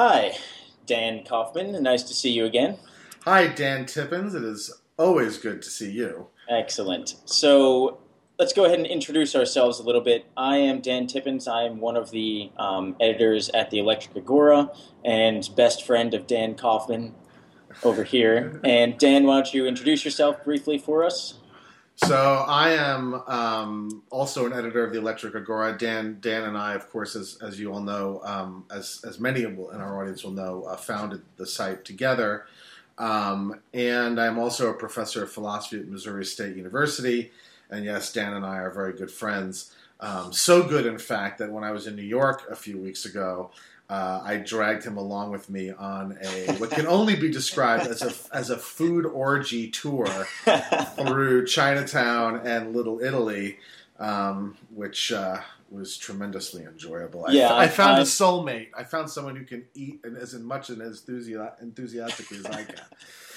Hi, Dan Kaufman. Nice to see you again. Hi, Dan Tippins. It is always good to see you. Excellent. So let's go ahead and introduce ourselves a little bit. I am Dan Tippins. I am one of the um, editors at the Electric Agora and best friend of Dan Kaufman over here. And Dan, why don't you introduce yourself briefly for us? So I am um, also an editor of the Electric Agora. Dan, Dan, and I, of course, as, as you all know, um, as as many in our audience will know, uh, founded the site together. Um, and I'm also a professor of philosophy at Missouri State University. And yes, Dan and I are very good friends. Um, so good, in fact, that when I was in New York a few weeks ago, uh, I dragged him along with me on a what can only be described as a as a food orgy tour through Chinatown and Little Italy, um, which uh, was tremendously enjoyable. Yeah, I, I found I- a soulmate. I found someone who can eat and as much and as enthusi- enthusiastically as I can.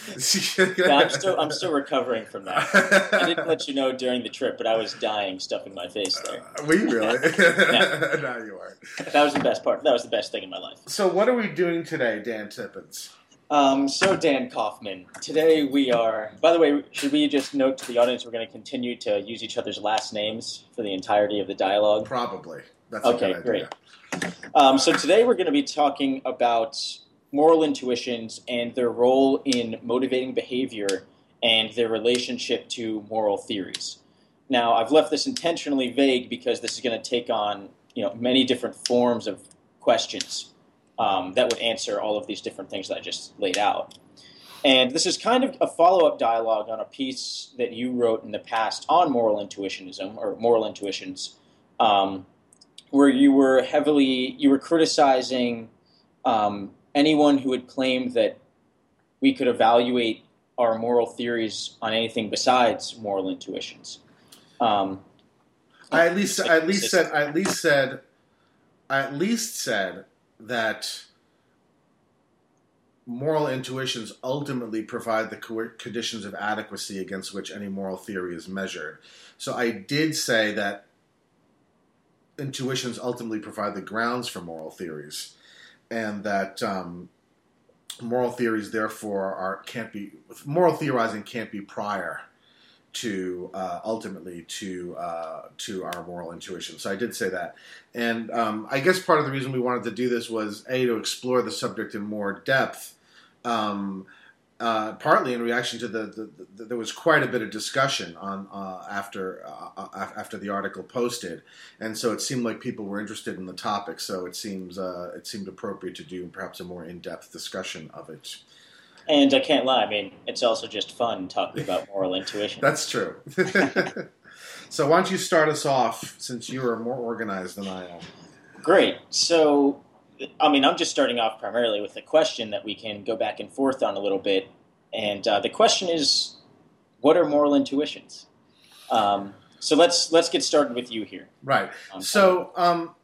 Yeah, I'm still I'm still recovering from that. I didn't let you know during the trip, but I was dying, stuffing my face there. Were you really? Yeah. no, you weren't. That was the best part. That was the best thing in my life. So, what are we doing today, Dan Tippins? Um, so Dan Kaufman, today we are. By the way, should we just note to the audience we're going to continue to use each other's last names for the entirety of the dialogue? Probably. That's Okay, a good idea. great. Um, so today we're going to be talking about moral intuitions and their role in motivating behavior and their relationship to moral theories. Now, I've left this intentionally vague because this is going to take on you know many different forms of questions um, that would answer all of these different things that I just laid out. And this is kind of a follow up dialogue on a piece that you wrote in the past on moral intuitionism or moral intuitions, um, where you were heavily you were criticizing um, anyone who would claim that we could evaluate our moral theories on anything besides moral intuitions. Um, I at least, I at least said, I at least said, I at least said that moral intuitions ultimately provide the co- conditions of adequacy against which any moral theory is measured. So I did say that intuitions ultimately provide the grounds for moral theories, and that um, moral theories therefore are can't be moral theorizing can't be prior to uh, ultimately to uh, to our moral intuition. So I did say that, and um, I guess part of the reason we wanted to do this was a to explore the subject in more depth. Um, uh, partly in reaction to the, the, the, there was quite a bit of discussion on uh, after uh, after the article posted, and so it seemed like people were interested in the topic. So it seems uh, it seemed appropriate to do perhaps a more in depth discussion of it. and I can't lie, I mean, it's also just fun talking about moral intuition. That's true. so why don't you start us off since you are more organized than I am? Great. So, I mean, I'm just starting off primarily with a question that we can go back and forth on a little bit. And uh, the question is, what are moral intuitions? Um, so let's let's get started with you here. Right. Um, So, um,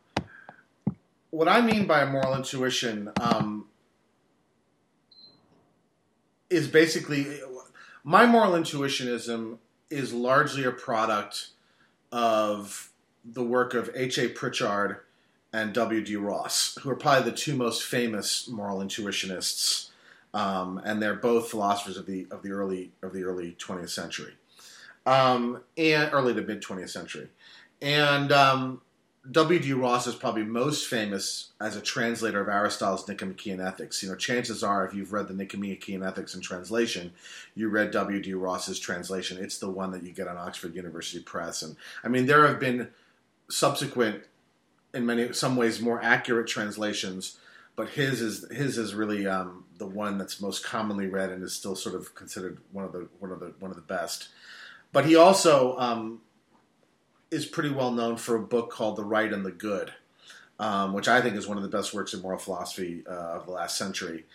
what I mean by a moral intuition um, is basically my moral intuitionism is largely a product of the work of H.A. Prichard and W.D. Ross, who are probably the two most famous moral intuitionists, um, and they're both philosophers of the of the early of the early 20th century, um, and early to mid 20th century, and um, W.D. Ross is probably most famous as a translator of Aristotle's Nicomachean Ethics. You know, chances are, if you've read the Nicomachean Ethics in translation, you read W.D. Ross's translation. It's the one that you get on Oxford University Press, and I mean, there have been subsequent, in many some ways, more accurate translations, but his is his is really um, the one that's most commonly read and is still sort of considered one of the one of the one of the best. But he also um, is pretty well known for a book called The Right and the Good, um, which I think is one of the best works in moral philosophy uh, of the last century.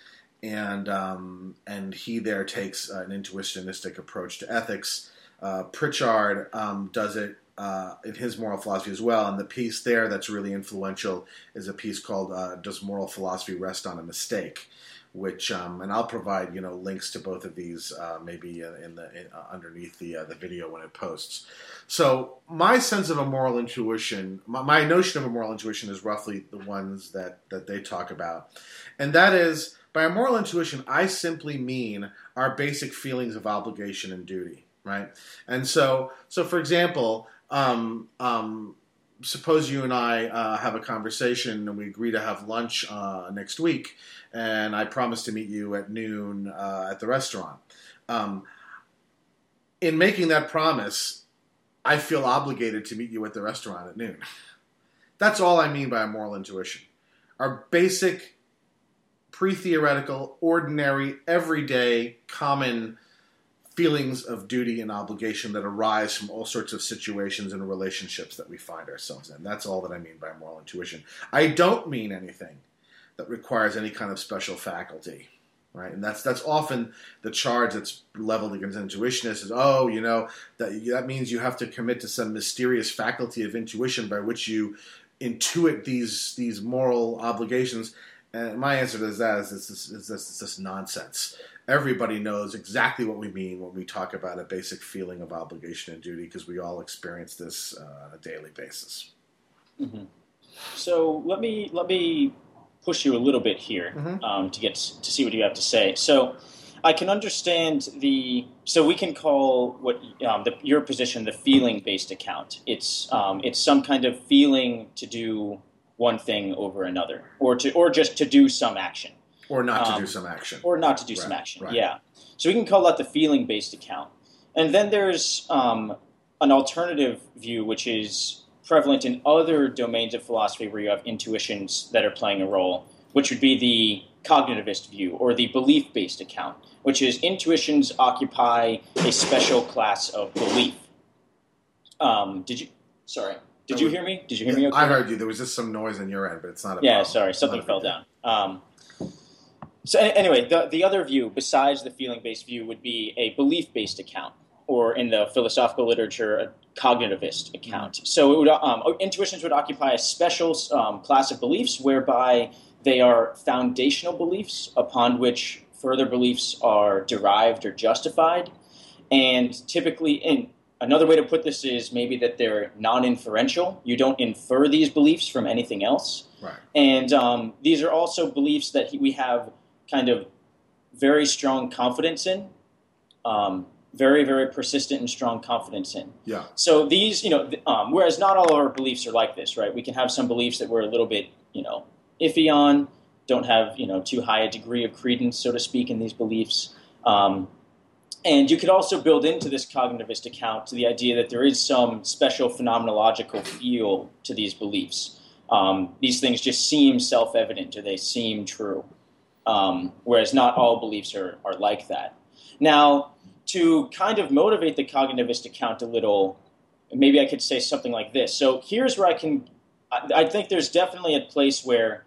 And um, and he there takes an intuitionistic approach to ethics. Uh, Prichard um, does it uh, in his moral philosophy as well. And the piece there that's really influential is a piece called uh, "Does Moral Philosophy Rest on a Mistake?" Which um, and I'll provide you know links to both of these uh, maybe in the in, uh, underneath the uh, the video when it posts. So my sense of a moral intuition, my, my notion of a moral intuition is roughly the ones that that they talk about, and that is by a moral intuition, I simply mean our basic feelings of obligation and duty, right? And so, so for example, um, um, suppose you and I uh, have a conversation and we agree to have lunch uh, next week, and I promise to meet you at noon uh, at the restaurant. Um, in making that promise, I feel obligated to meet you at the restaurant at noon. That's all I mean by a moral intuition. Our basic pre theoretical, ordinary, everyday, common feelings of duty and obligation that arise from all sorts of situations and relationships that we find ourselves in. That's all that I mean by moral intuition. I don't mean anything that requires any kind of special faculty. Right, and that's that's often the charge that's leveled against intuitionists is, oh, you know, that that means you have to commit to some mysterious faculty of intuition by which you intuit these these moral obligations. And my answer to that is this is, is this, this nonsense. Everybody knows exactly what we mean when we talk about a basic feeling of obligation and duty because we all experience this uh, on a daily basis. Mm-hmm. So let me let me push you a little bit here mm-hmm. um, to get to see what you have to say. So I can understand the so we can call what um, the, your position the feeling based account. It's um, it's some kind of feeling to do one thing over another, or to or just to do some action, or not to um, do some action, or not to do right, some action. Right. Yeah, so we can call that the feeling based account. And then there's um, an alternative view, which is prevalent in other domains of philosophy where you have intuitions that are playing a role, which would be the cognitivist view or the belief based account, which is intuitions occupy a special class of belief. Um, did you? Sorry. Did you hear me? Did you hear me? Okay? I heard you. There was just some noise in your end, but it's not a problem. yeah. Problem. Sorry, something fell down. Um, so anyway, the the other view besides the feeling based view would be a belief based account, or in the philosophical literature, a cognitivist account. Mm-hmm. So would, um, intuitions would occupy a special um, class of beliefs whereby they are foundational beliefs upon which further beliefs are derived or justified, and typically in Another way to put this is maybe that they're non-inferential. You don't infer these beliefs from anything else. Right. And um, these are also beliefs that we have kind of very strong confidence in, um, very, very persistent and strong confidence in. Yeah. So these, you know, um, whereas not all of our beliefs are like this, right? We can have some beliefs that we're a little bit, you know, iffy on, don't have, you know, too high a degree of credence, so to speak, in these beliefs. Um, and you could also build into this cognitivist account to the idea that there is some special phenomenological feel to these beliefs. Um, these things just seem self evident or they seem true, um, whereas not all beliefs are, are like that. Now, to kind of motivate the cognitivist account a little, maybe I could say something like this. So here's where I can, I, I think there's definitely a place where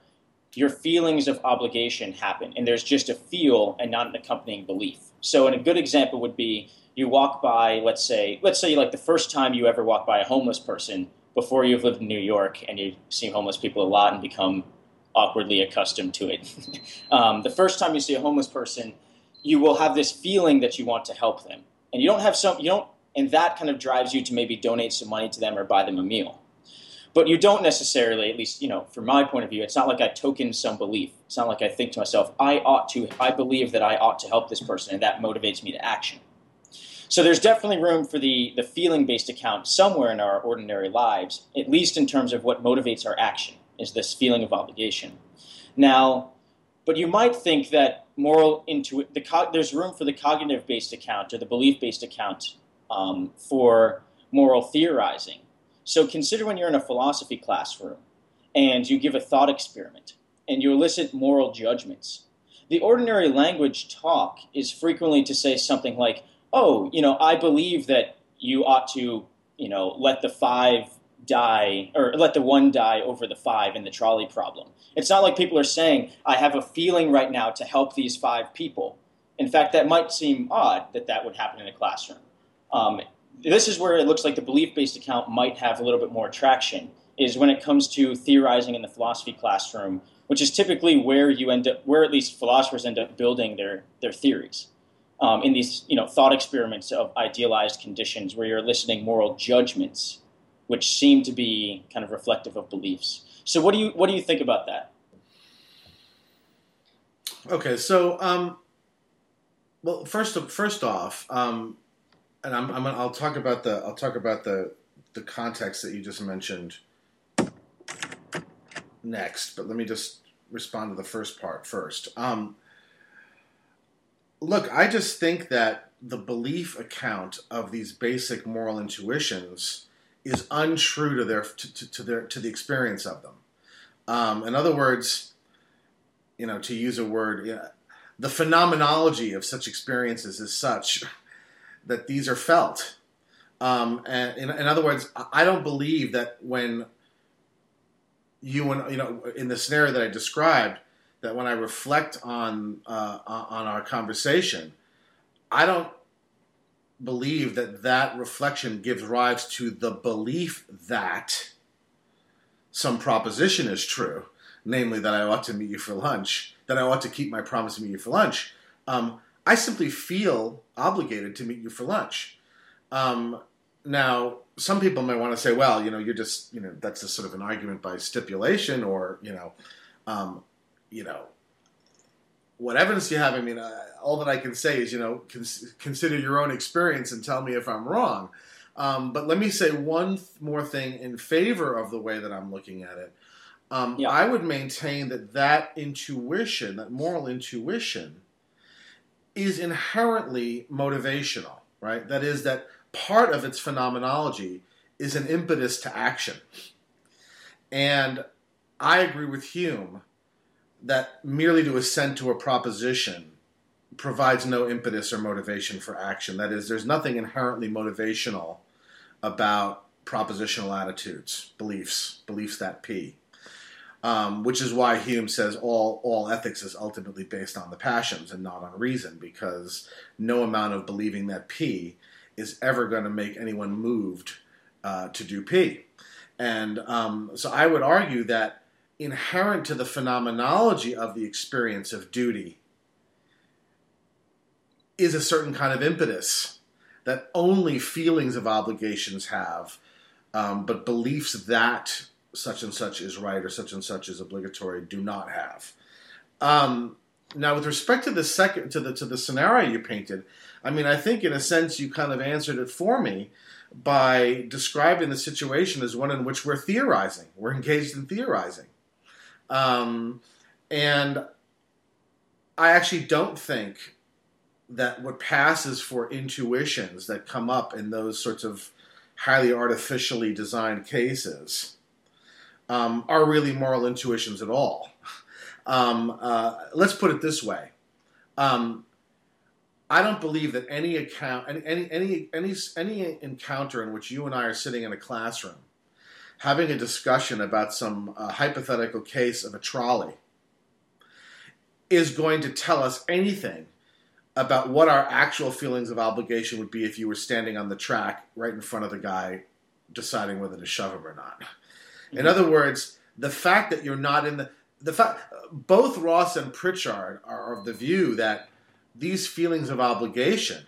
your feelings of obligation happen, and there's just a feel and not an accompanying belief. So, a good example would be you walk by, let's say, let's say like the first time you ever walk by a homeless person before you've lived in New York and you see homeless people a lot and become awkwardly accustomed to it. um, the first time you see a homeless person, you will have this feeling that you want to help them, and you don't have some, you don't, and that kind of drives you to maybe donate some money to them or buy them a meal. But you don't necessarily, at least, you know, from my point of view, it's not like I token some belief. Not like I think to myself, I ought to, I believe that I ought to help this person, and that motivates me to action. So there's definitely room for the, the feeling based account somewhere in our ordinary lives, at least in terms of what motivates our action, is this feeling of obligation. Now, but you might think that moral intuit the co- there's room for the cognitive based account or the belief based account um, for moral theorizing so consider when you're in a philosophy classroom and you give a thought experiment and you elicit moral judgments. The ordinary language talk is frequently to say something like, oh, you know, I believe that you ought to, you know, let the five die or let the one die over the five in the trolley problem. It's not like people are saying, I have a feeling right now to help these five people. In fact, that might seem odd that that would happen in a classroom. Um, this is where it looks like the belief-based account might have a little bit more traction. Is when it comes to theorizing in the philosophy classroom, which is typically where you end up, where at least philosophers end up building their their theories. Um, in these you know thought experiments of idealized conditions where you're eliciting moral judgments which seem to be kind of reflective of beliefs. So what do you what do you think about that? Okay, so um, well, first first off, um, and I'm, I'm I'll talk about the I'll talk about the the context that you just mentioned next, but let me just respond to the first part first. Um, look, I just think that the belief account of these basic moral intuitions is untrue to their to, to, to their to the experience of them. Um, in other words, you know, to use a word, know, the phenomenology of such experiences is such that these are felt. Um, and in, in, other words, I don't believe that when you and you know in the scenario that I described, that when I reflect on uh, on our conversation, I don't believe that that reflection gives rise to the belief that some proposition is true namely that I ought to meet you for lunch, that I ought to keep my promise to meet you for lunch. Um, I simply feel obligated to meet you for lunch. Um, now, some people might want to say, well, you know, you're just, you know, that's a sort of an argument by stipulation, or you know, um, you know, what evidence you have? I mean, uh, all that I can say is, you know, cons- consider your own experience and tell me if I'm wrong. Um, but let me say one th- more thing in favor of the way that I'm looking at it. Um, yeah. I would maintain that that intuition, that moral intuition, is inherently motivational, right? That is, that part of its phenomenology is an impetus to action. And I agree with Hume that merely to assent to a proposition provides no impetus or motivation for action. That is, there's nothing inherently motivational about propositional attitudes, beliefs, beliefs that P. Um, which is why Hume says all all ethics is ultimately based on the passions and not on reason, because no amount of believing that P is ever going to make anyone moved uh, to do P. And um, so I would argue that inherent to the phenomenology of the experience of duty is a certain kind of impetus that only feelings of obligations have, um, but beliefs that such and such is right or such and such is obligatory do not have. Um, now, with respect to the second to the to the scenario you painted, I mean, I think in a sense you kind of answered it for me by describing the situation as one in which we're theorizing, we're engaged in theorizing, um, and I actually don't think that what passes for intuitions that come up in those sorts of highly artificially designed cases um, are really moral intuitions at all. Um, uh, let's put it this way. Um, I don't believe that any account, any, any, any, any, any encounter in which you and I are sitting in a classroom having a discussion about some uh, hypothetical case of a trolley is going to tell us anything about what our actual feelings of obligation would be if you were standing on the track right in front of the guy deciding whether to shove him or not. In other words, the fact that you're not in the the fact both Ross and Prichard are of the view that these feelings of obligation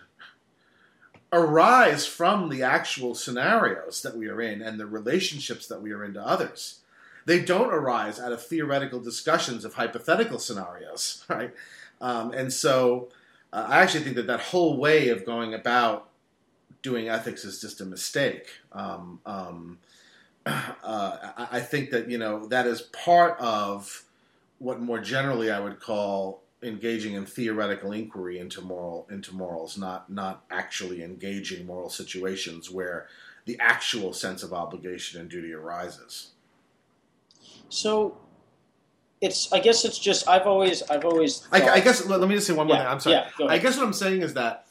arise from the actual scenarios that we are in and the relationships that we are in to others. They don't arise out of theoretical discussions of hypothetical scenarios, right? Um, and so uh, I actually think that that whole way of going about doing ethics is just a mistake. Um, um, uh, I think that you know that is part of what more generally I would call engaging in theoretical inquiry into moral into morals, not not actually engaging moral situations where the actual sense of obligation and duty arises. So it's I guess it's just I've always I've always I, I, guess let me just say one more yeah, thing. I'm sorry. Yeah, I guess what I'm saying is that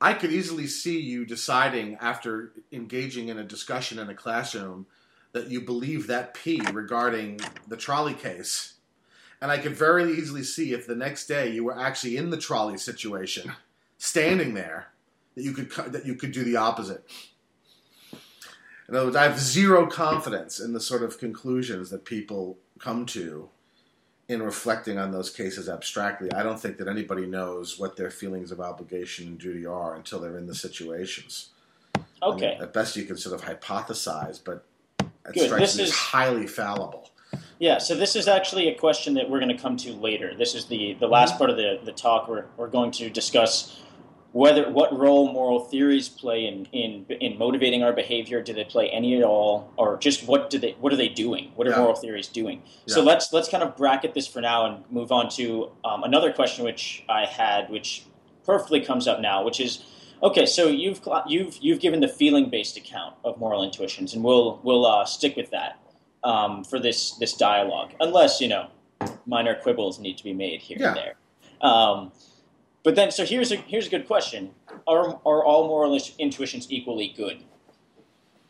I could easily see you deciding after engaging in a discussion in a classroom that you believe that P regarding the trolley case. And I could very easily see if the next day you were actually in the trolley situation, standing there, that you could that you could do the opposite. In other words, I have zero confidence in the sort of conclusions that people come to in reflecting on those cases abstractly. I don't think that anybody knows what their feelings of obligation and duty are until they're in the situations. Okay. I mean, at best, you can sort of hypothesize, but it Good. strikes This me as is- highly fallible. Yeah, so this is actually a question that we're going to come to later. This is the, the last part of the, the talk. We're, we're going to discuss whether what role moral theories play in, in in motivating our behavior. Do they play any at all, or just what do they what are they doing? What are Yeah. moral theories doing? So let's let's kind of bracket this for now and move on to um, another question which I had, which perfectly comes up now, which is okay. So you've you've you've given the feeling based account of moral intuitions, and we'll we'll uh, stick with that um, for this this dialogue, unless you know minor quibbles need to be made here Yeah. and there. Um, but then, so here's a here's a good question: Are are all moral intuitions equally good?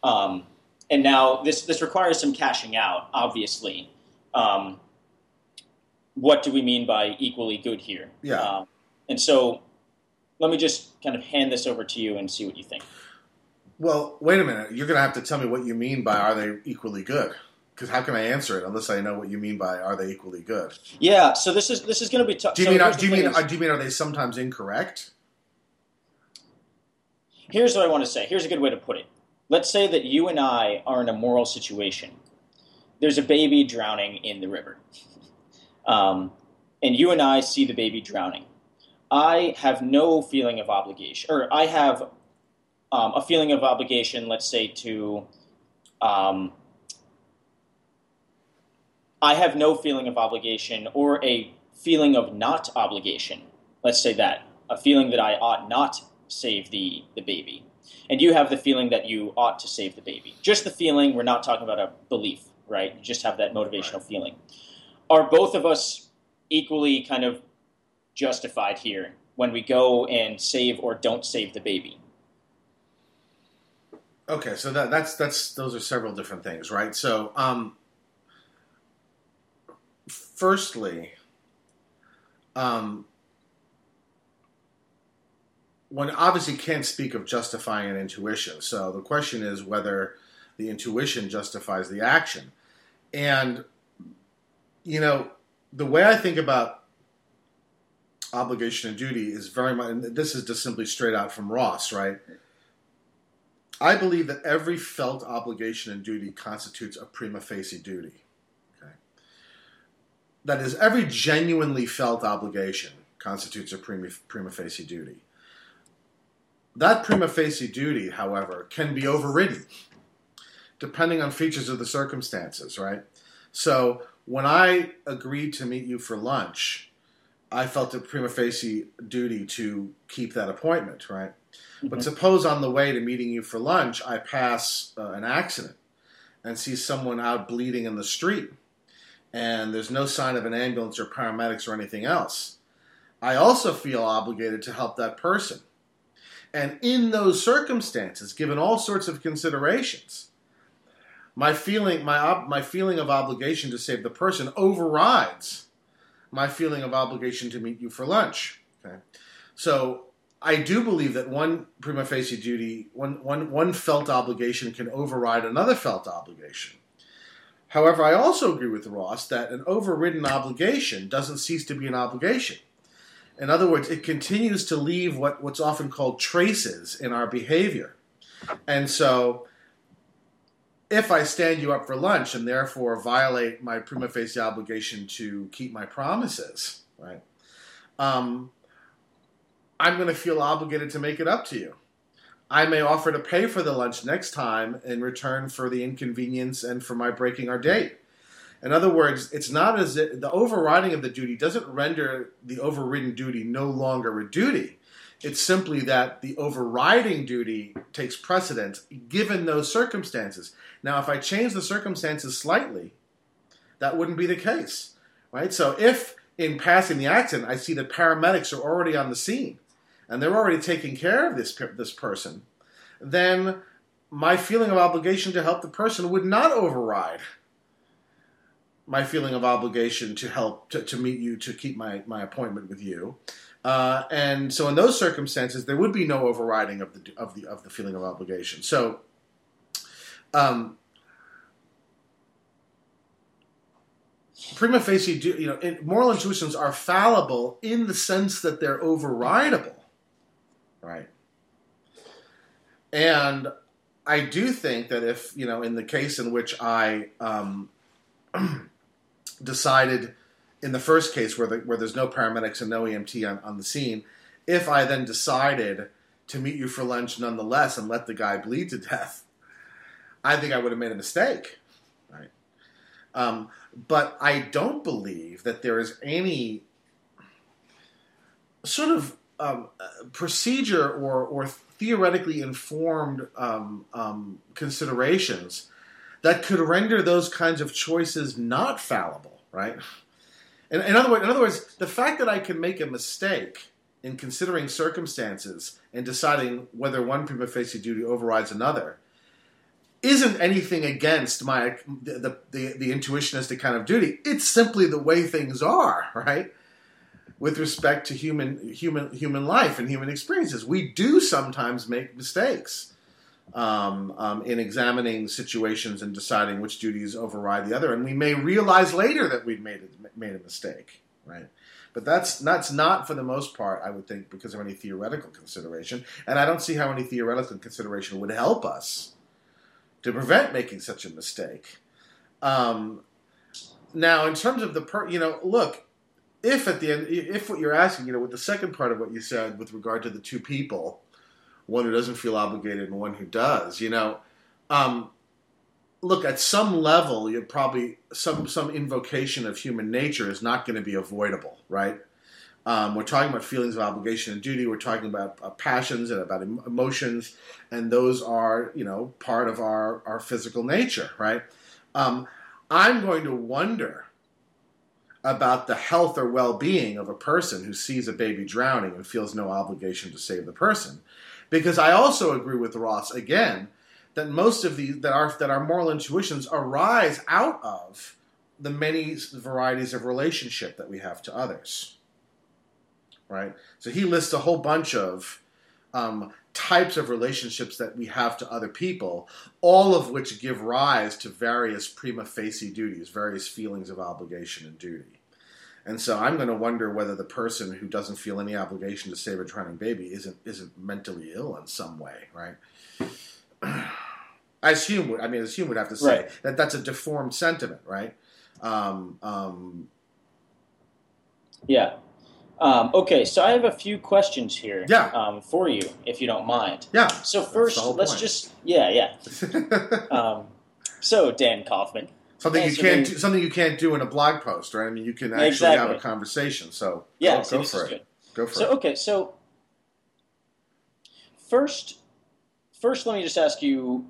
Um, and now this this requires some cashing out, obviously. Um, what do we mean by equally good here? Yeah. Um, and so, let me just kind of hand this over to you and see what you think. Well, wait a minute. You're going to have to tell me what you mean by are they equally good? Because how can I answer it unless I know what you mean by are they equally good? Yeah. So this is this is going to be tough. Do you so mean here's do you mean is- uh, do you mean are they sometimes incorrect? Here's what I want to say. Here's a good way to put it. Let's say that you and I are in a moral situation. There's a baby drowning in the river. Um, and you and I see the baby drowning. I have no feeling of obligation, or I have um, a feeling of obligation, let's say, to. Um, I have no feeling of obligation or a feeling of not obligation. Let's say that. A feeling that I ought not save the, the baby. And you have the feeling that you ought to save the baby. Just the feeling, we're not talking about a belief, right? You just have that motivational Right. feeling. Are both of us equally kind of justified here when we go and save or don't save the baby? Okay, so that, that's that's those are several different things, right? So, um, firstly, um, one obviously can't speak of justifying an intuition. So the question is whether the intuition justifies the action, and you know the way I think about obligation and duty is very much. And this is just simply straight out from Ross, right? I believe that every felt obligation and duty constitutes a prima facie duty. That is, every genuinely felt obligation constitutes a prima, prima facie duty. That prima facie duty, however, can be overridden depending on features of the circumstances, right? So when I agreed to meet you for lunch, I felt a prima facie duty to keep that appointment, right? But Mhm. suppose on the way to meeting you for lunch, I pass uh, an accident and see someone out bleeding in the street, and there's no sign of an ambulance or paramedics or anything else. I also feel obligated to help that person. And in those circumstances, given all sorts of considerations, my feeling, my, ob- my feeling of obligation to save the person overrides my feeling of obligation to meet you for lunch. Okay? So I do believe that one prima facie duty, one, one, one felt obligation can override another felt obligation. However, I also agree with Ross that an overridden obligation doesn't cease to be an obligation. In other words, it continues to leave what, what's often called traces in our behavior. And so, if I stand you up for lunch and therefore violate my prima facie obligation to keep my promises, right? Um, I'm going to feel obligated to make it up to you. I may offer to pay for the lunch next time in return for the inconvenience and for my breaking our date. In other words, it's not as if the overriding of the duty doesn't render the overridden duty no longer a duty. It's simply that the overriding duty takes precedence given those circumstances. Now, if I change the circumstances slightly, that wouldn't be the case, right? So, if in passing the accident I see that paramedics are already on the scene and they're already taking care of this this person, then my feeling of obligation to help the person would not override my feeling of obligation to help to, to meet you to keep my, my appointment with you. Uh, and so in those circumstances, there would be no overriding of the of the of the feeling of obligation. So, um, prima facie, you know, moral intuitions are fallible in the sense that they're overridable, right? And I do think that if you know, in the case in which I um, decided in the first case where the, where there's no paramedics and no EMT on, on the scene, if I then decided to meet you for lunch nonetheless and let the guy bleed to death, I think I would have made a mistake, right? Um, but I don't believe that there is any sort of um, procedure or, or theoretically informed um, um, considerations that could render those kinds of choices not fallible, right? In, in, other words, in other words, the fact that I can make a mistake in considering circumstances and deciding whether one prima facie duty overrides another isn't anything against my the, the, the intuitionistic kind of duty. It's simply the way things are, right? With respect to human human human life and human experiences, we do sometimes make mistakes um, um, in examining situations and deciding which duties override the other, and we may realize later that we've made a, made a mistake, right? But that's that's not for the most part, I would think, because of any theoretical consideration, and I don't see how any theoretical consideration would help us to prevent making such a mistake. Um, now, in terms of the per, you know, look, if at the end, if what you're asking, you know, with the second part of what you said with regard to the two people, one who doesn't feel obligated and one who does, you know, um, look at some level, you're probably some some invocation of human nature is not going to be avoidable, right? Um, we're talking about feelings of obligation and duty. We're talking about uh, passions and about em- emotions, and those are, you know, part of our, our physical nature, right? Um, I'm going to wonder about the health or well being of a person who sees a baby drowning and feels no obligation to save the person. Because I also agree with Ross again that most of these that our that our moral intuitions arise out of the many varieties of relationship that we have to others right? So he lists a whole bunch of um, types of relationships that we have to other people, all of which give rise to various prima facie duties, various feelings of obligation and duty. And so I'm going to wonder whether the person who doesn't feel any obligation to save a drowning baby isn't isn't mentally ill in some way, right? As Hume would, I mean, as Hume would have to say Right. that that's a deformed sentiment, right? Um, um, Yeah. Um, okay, so I have a few questions here Yeah. um, for you, if you don't mind. yeah. So first, let's point. just yeah, yeah. Um, so Dan Kaufman, something you can't do, something you can't do in a blog post, right? I mean, you can actually have a conversation. So yeah, go, see, go for it. good. Go for So it. So okay, so first, first, let me just ask you,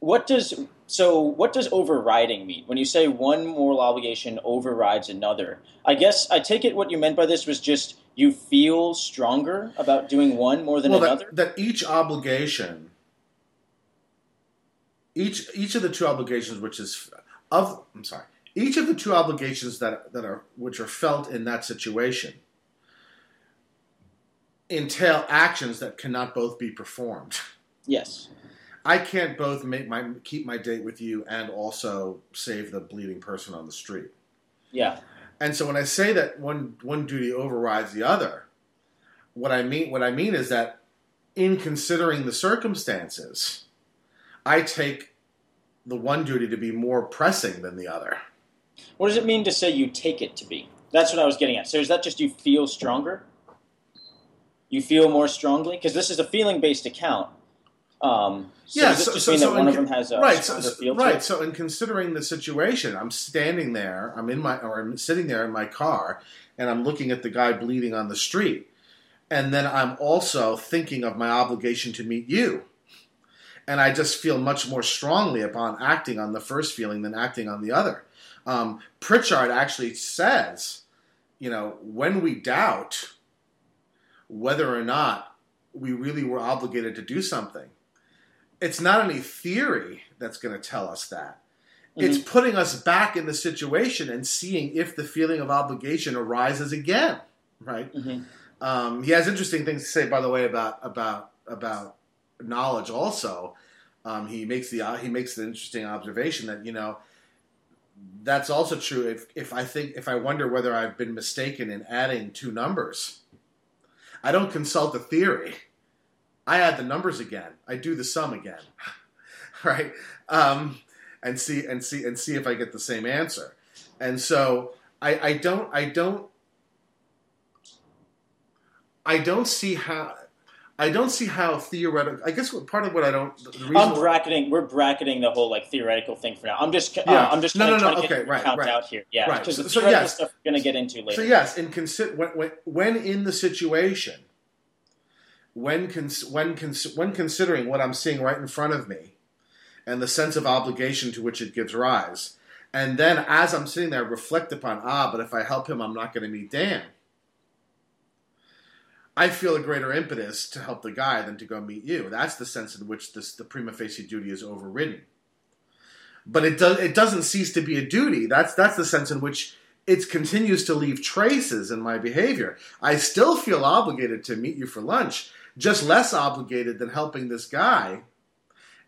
what does so what does overriding mean? When you say one moral obligation overrides another, I guess I take it what you meant by this was just you feel stronger about doing one more than well, another. that, that each obligation, each each of the two obligations, which is of I'm sorry, each of the two obligations that that are which are felt in that situation entail actions that cannot both be performed. yes. I can't both make my keep my date with you and also save the bleeding person on the street. Yeah. And so when I say that one one duty overrides the other, what I mean what I mean is that in considering the circumstances, I take the one duty to be more pressing than the other. What does it mean to say you take it to be? That's what I was getting at. So is that just you feel stronger? You feel more strongly because this is a feeling-based account. Um, so Yeah, so- so- so that one in of them has a right, so, so- feel to right. So in considering the situation, I'm standing there, I'm in my or I'm sitting there in my car and I'm looking at the guy bleeding on the street. And then I'm also thinking of my obligation to meet you. And I just feel much more strongly upon acting on the first feeling than acting on the other. Um, Prichard actually says, you know, when we doubt whether or not we really were obligated to do something, it's not any theory that's going to tell us that. It's putting us back in the situation and seeing if the feeling of obligation arises again, right? Mhm. Um, he has interesting things to say, by the way, about about about knowledge. Also, um, he makes the he makes the interesting observation that you know that's also true. If if I think if I wonder whether I've been mistaken in adding two numbers, I don't consult the theory. I add the numbers again. I do the sum again, right? Um, and see and see and see if I get the same answer. And so I, I don't I don't I don't see how I don't see how theoretical. I guess what, part of what I don't. The I'm bracketing. We're bracketing the whole like theoretical thing for now. I'm just. Uh, Yeah. I'm just No, no, no, trying to get okay, right, count right. out here. Yeah, Right. because So- the so yes. stuff we're going to get into later. So yes, in consi- when, when, when in the situation, when cons- when cons- when considering what I'm seeing right in front of me, and the sense of obligation to which it gives rise, and then as I'm sitting there, reflect upon ah, but if I help him, I'm not going to meet Dan. I feel a greater impetus to help the guy than to go meet you. That's the sense in which this, the prima facie duty is overridden. But it does it doesn't cease to be a duty. That's that's the sense in which it continues to leave traces in my behavior. I still feel obligated to meet you for lunch, just less obligated than helping this guy,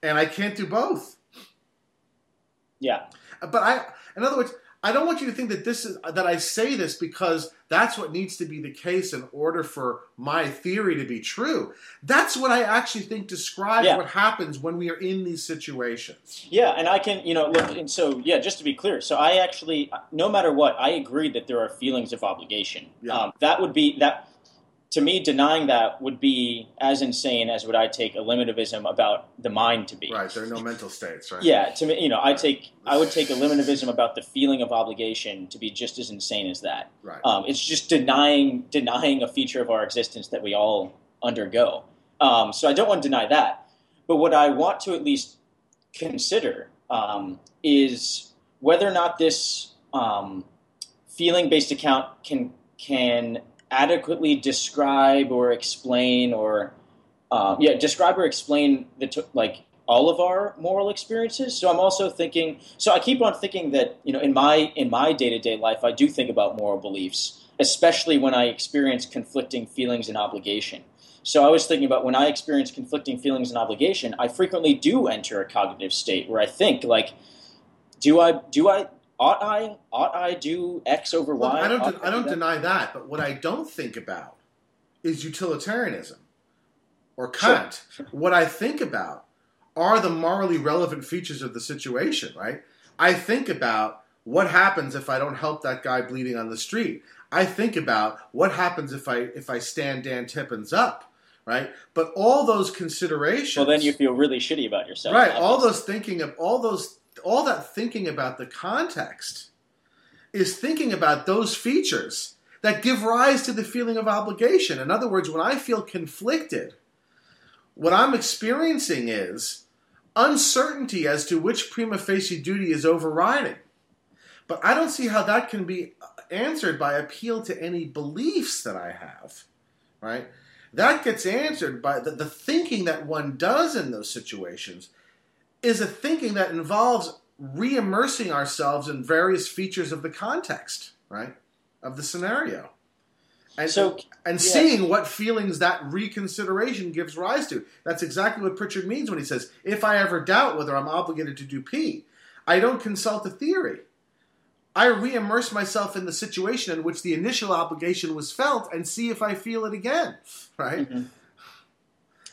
and I can't do both. Yeah. But I, in other words, I don't want you to think that this is that I say this because that's what needs to be the case in order for my theory to be true. That's what I actually think describes Yeah. what happens when we are in these situations. Yeah, and I can, you know, look, and so yeah, just to be clear, so I actually, no matter what, I agree that there are feelings of obligation. Yeah. Um, that would be that. To me, denying that would be as insane as would I take eliminativism about the mind to be. Right? There are no mental states, right? Yeah, to me, you know, I take I would take eliminativism about the feeling of obligation to be just as insane as that. Right. Um, it's just denying denying a feature of our existence that we all undergo. Um, so I don't want to deny that, but what I want to at least consider um, is whether or not this um, feeling based account can can adequately describe or explain or um, yeah describe or explain the t- like all of our moral experiences. So i'm also thinking so i keep on thinking that you know in my in my day-to-day life i do think about moral beliefs especially when i experience conflicting feelings and obligation. So i was thinking about when i experience conflicting feelings and obligation i frequently do enter a cognitive state where i think like do i do i ought i ought i do x over Well, y I don't. Ought I don't do deny that, but what I don't think about is utilitarianism or Sure. Kant. What I think about are the morally relevant features of the situation. Right? I think about what happens if I don't help that guy bleeding on the street. I think about what happens if I if I stand Dan Tippins up. Right? But all those considerations. well then you feel really shitty about yourself right all those thinking of all those all that thinking about the context is thinking about those features that give rise to the feeling of obligation. In other words when i feel conflicted what i'm experiencing is uncertainty as to which prima facie duty is overriding. But i don't see how that can be answered by appeal to any beliefs that i have right? That gets answered by the, the thinking that one does in those situations is a thinking that involves re-immersing ourselves in various features of the context, right, of the scenario, and So, and seeing what feelings that reconsideration gives rise to. That's exactly what Prichard means when he says, "If I ever doubt whether I'm obligated to do P, I don't consult the theory." I re-immerse myself in the situation in which the initial obligation was felt and see if I feel it again, right? Mhm.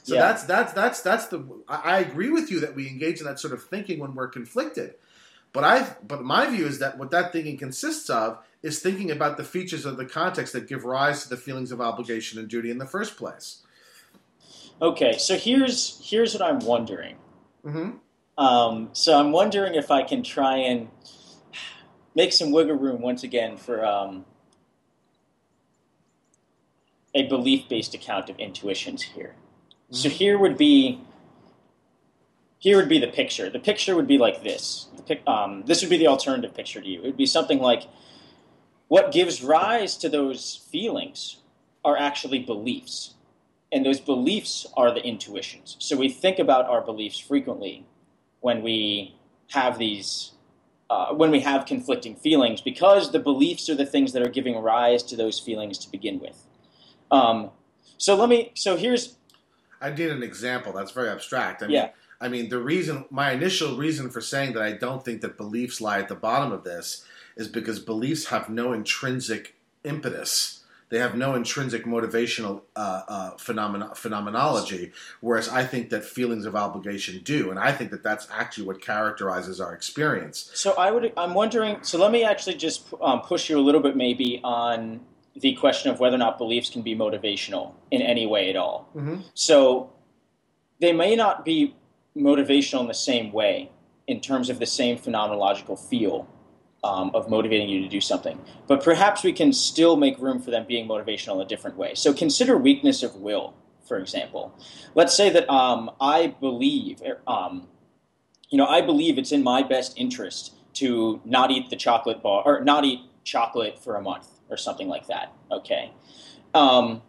So Yeah. that's that's that's that's the. I, agree with you that we engage in that sort of thinking when we're conflicted, but I but my view is that what that thinking consists of is thinking about the features of the context that give rise to the feelings of obligation and duty in the first place. Okay, so here's here's what I'm wondering. hmm Um, so I'm wondering if I can try and make some wiggle room once again for um, a belief-based account of intuitions here. So here would be here would be the picture. The picture would be like this. Pic, um, this would be the alternative picture to you. It would be something like what gives rise to those feelings are actually beliefs, and those beliefs are the intuitions. So we think about our beliefs frequently when we have these uh, when we have conflicting feelings because the beliefs are the things that are giving rise to those feelings to begin with. Um, so let me. So here's. I did an example. That's very abstract. I mean, Yeah. I mean, the reason, my initial reason for saying that I don't think that beliefs lie at the bottom of this is because beliefs have no intrinsic impetus. They have no intrinsic motivational uh, uh, phenomena, phenomenology, whereas I think that feelings of obligation do, and I think that that's actually what characterizes our experience. So I would. I'm wondering. So let me actually just um, push you a little bit, maybe on the question of whether or not beliefs can be motivational in any way at all. Mm-hmm. So they may not be motivational in the same way in terms of the same phenomenological feel um, of motivating you to do something, but perhaps we can still make room for them being motivational in a different way. So consider weakness of will, for example. Let's say that um, I believe, um, you know, I believe it's in my best interest to not eat the chocolate bar or not eat chocolate for a month or something like that. Okay. Um,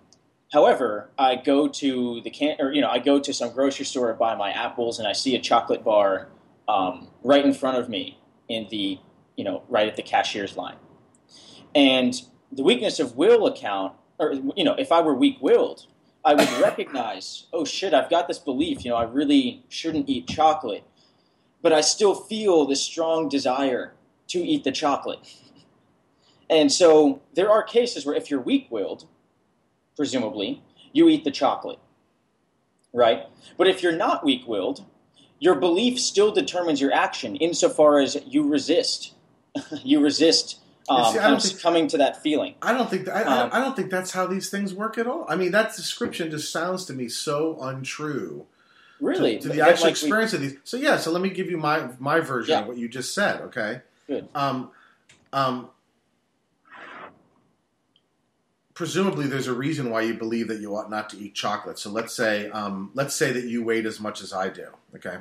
However, I go to the can or you know I go to some grocery store to buy my apples, and I see a chocolate bar um, right in front of me in the you know right at the cashier's line, and the weakness of will account or you know if I were weak-willed, I would recognize oh shit I've got this belief you know I really shouldn't eat chocolate, but I still feel this strong desire to eat the chocolate, and so there are cases where if you're weak-willed presumably, you eat the chocolate, right? But if you're not weak willed, your belief still determines your action insofar as you resist. you resist um, see, I kind don't think- coming to that feeling. I don't think that, I, Um, I, don't think that's how these things work at all. I mean, that description just sounds to me so untrue. Really? to, the actual like, we- experience of these. So yeah, so let me give you my my version Yeah. of what you just said. Okay. Good. Um, um, presumably, there's a reason why you believe that you ought not to eat chocolate. So let's say um, let's say that you weighed as much as I do. Okay.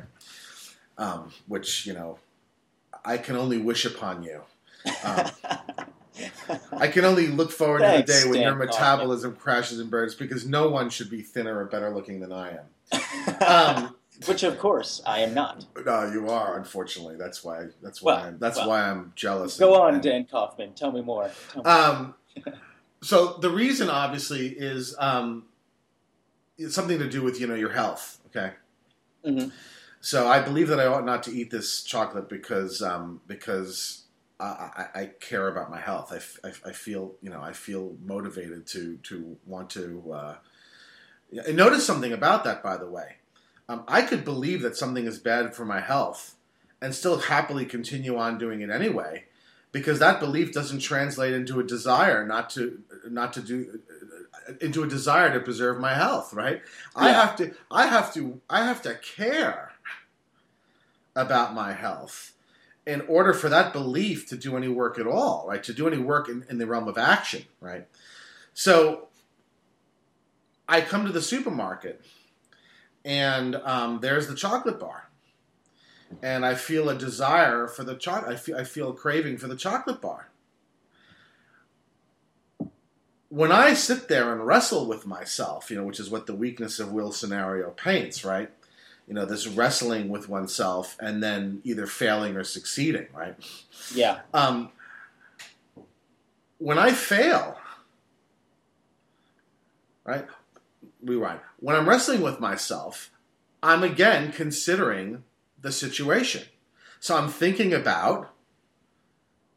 Um, which you know, I can only wish upon you. Um, I can only look forward to the day when your Dan Kaufman. metabolism crashes and burns because no one should be thinner or better looking than I am. Um, Which, of course, I am not. no, you are. Unfortunately, that's why. That's why. Well, I'm, that's well. why I'm jealous. Go and- on, Dan Kaufman. Tell me more. Tell me. Um, so the reason, obviously, is um, it's something to do with you know your health. Okay. Mhm. So I believe that I ought not to eat this chocolate because um, because I, I, I care about my health. I, I- I feel you know I feel motivated to to want to. Uh, notice something about that, by the way. Um, I could believe that something is bad for my health and still happily continue on doing it anyway, because that belief doesn't translate into a desire not to not to do into a desire to preserve my health. Right? I have to. I have to. I have to care about my health in order for that belief to do any work at all, right? To do any work in, in the realm of action, right? So I come to the supermarket and um, there's the chocolate bar. And I feel a desire for the chocolate. I feel, I feel a craving for the chocolate bar. When I sit there and wrestle with myself, you know, which is what the weakness of will scenario paints, right? You know, this wrestling with oneself and then either failing or succeeding, right? yeah. Um, when I fail, right? Rewind. When I'm wrestling with myself, I'm again considering the situation. So I'm thinking about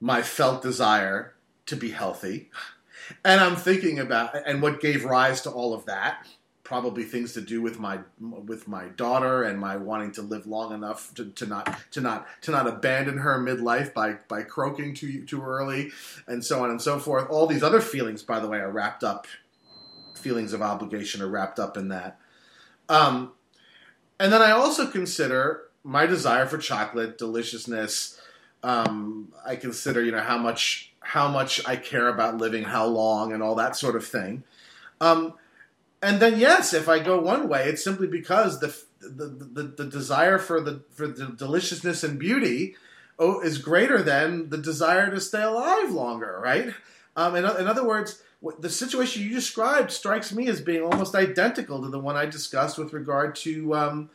my felt desire to be healthy, and I'm thinking about and what gave rise to all of that. Probably things to do with my with my daughter and my wanting to live long enough to, to not to not to not abandon her midlife by by croaking too too early, and so on and so forth. All these other feelings, by the way, are wrapped up. Feelings of obligation are wrapped up in that. Um, and then I also consider my desire for chocolate, deliciousness. Um, I consider, you know, how much how much I care about living, how long, and all that sort of thing. Um, and then, yes, if I go one way, it's simply because the the, the, the desire for the for the deliciousness and beauty oh, is greater than the desire to stay alive longer, right? Um, in, in other words, the situation you described strikes me as being almost identical to the one I discussed with regard to um,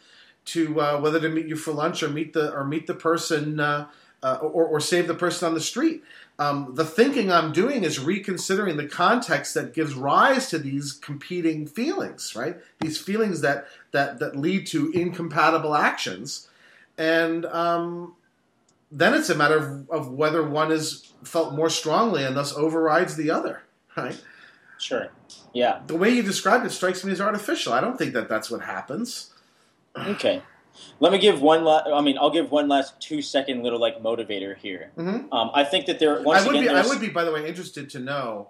to uh, whether to meet you for lunch or meet the or meet the person uh, uh, or, or save the person on the street. Um, the thinking I'm doing is reconsidering the context that gives rise to these competing feelings, right? These feelings that that that lead to incompatible actions, and um, then it's a matter of, of whether one is felt more strongly and thus overrides the other, right? Sure. Yeah. The way you described it strikes me as artificial. I don't think that that's what happens. Okay. Let me give one. La- I mean, I'll give one last two second little like motivator here. Mhm. Um, I think that there. Once I would again, be. I would be. By the way, interested to know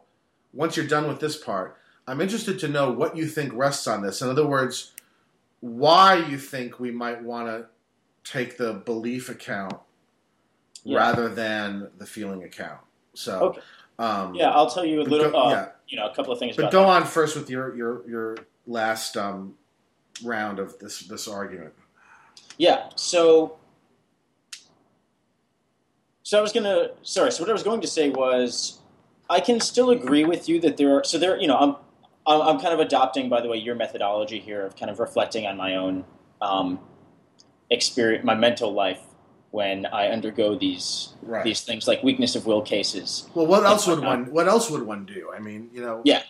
once you're done with this part. I'm interested to know what you think rests on this. In other words, why you think we might want to take the belief account Yeah. rather than the feeling account. So, Okay. um, Yeah, I'll tell you a little. go- uh, yeah. You know, a couple of things. But go that. on first with your your your last um, round of this this argument. Yeah. So. So I was gonna. Sorry. So what I was going to say was, I can still agree with you that there are. So there. You know, I'm. I'm kind of adopting, by the way, your methodology here of kind of reflecting on my own um, experience, my mental life when I undergo these Right. these things like weakness of will cases. Well, what else would one? What else would one do? I mean, you know, Yeah.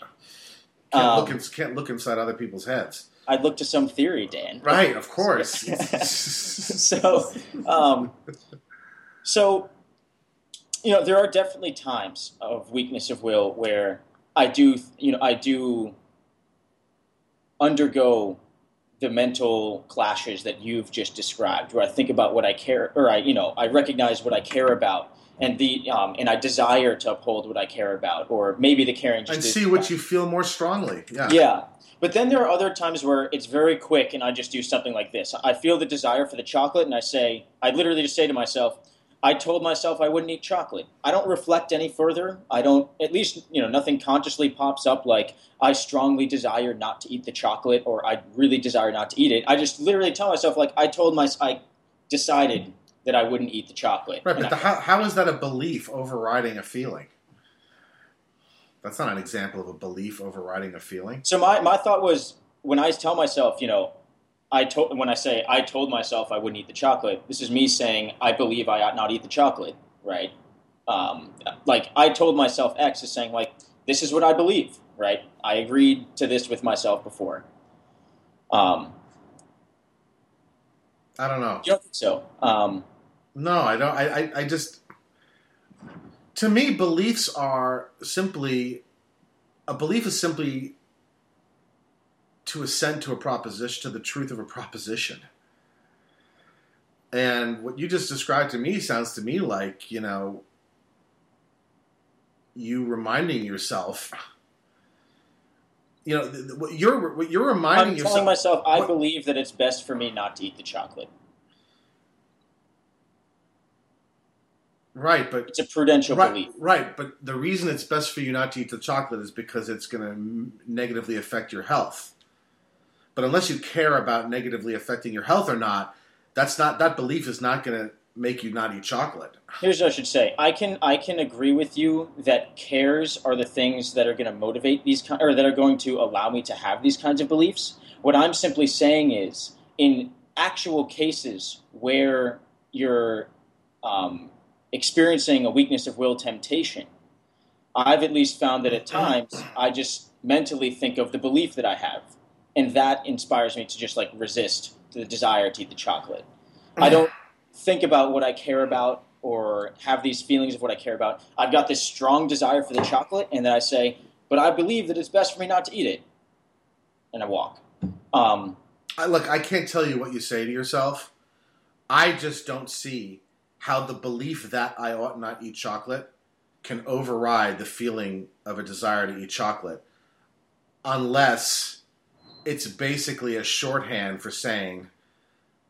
can't Um, look in, can't look inside other people's heads. I'd look to some theory, Dan. Right, of course. so, um, so you know, there are definitely times of weakness of will where I do, you know, I do undergo the mental clashes that you've just described, where I think about what I care, or I, you know, I recognize what I care about, and the, um, and I desire to uphold what I care about, or maybe the caring just and see what you feel more strongly. Yeah. yeah. But then there are other times where it's very quick and I just do something like this. I feel the desire for the chocolate and I say, I literally just say to myself, I told myself I wouldn't eat chocolate. I don't reflect any further. I don't, at least, you know, nothing consciously pops up like I strongly desire not to eat the chocolate or I really desire not to eat it. I just literally tell myself, like, I told myself, I decided that I wouldn't eat the chocolate. Right, but the, how, how is that a belief overriding a feeling? That's not an example of a belief overriding a feeling. So my, my thought was when I tell myself, you know, I told when I say I told myself I wouldn't eat the chocolate. This is me saying I believe I ought not eat the chocolate, right? Um, like I told myself X is saying like this is what I believe, right? I agreed to this with myself before. Um, I don't know. you don't think so? Um, No, I don't. I, I, I just. To me, beliefs are simply. A belief is simply to assent to a proposition, to the truth of a proposition. And what you just described to me sounds to me like, you know, you reminding yourself. You know, what you're what you're reminding yourself I'm telling myself I what- believe that it's best for me not to eat the chocolate. Right, but It's a prudential right, belief. Right, but the reason it's best for you not to eat the chocolate is because it's going to negatively affect your health. But unless you care about negatively affecting your health or not, that's not that belief is not going to make you not eat chocolate. Here's what I should say. I can I can agree with you that cares are the things that are going to motivate these or that are going to allow me to have these kinds of beliefs. What I'm simply saying is, in actual cases where you're um, experiencing a weakness of will temptation, I've at least found that at times I just mentally think of the belief that I have, and that inspires me to just like resist the desire to eat the chocolate. I don't think about what I care about or have these feelings of what I care about. I've got this strong desire for the chocolate, and then I say, but I believe that it's best for me not to eat it. And I walk. Um, I, look, I can't tell you what you say to yourself. I just don't see how the belief that I ought not eat chocolate can override the feeling of a desire to eat chocolate unless it's basically a shorthand for saying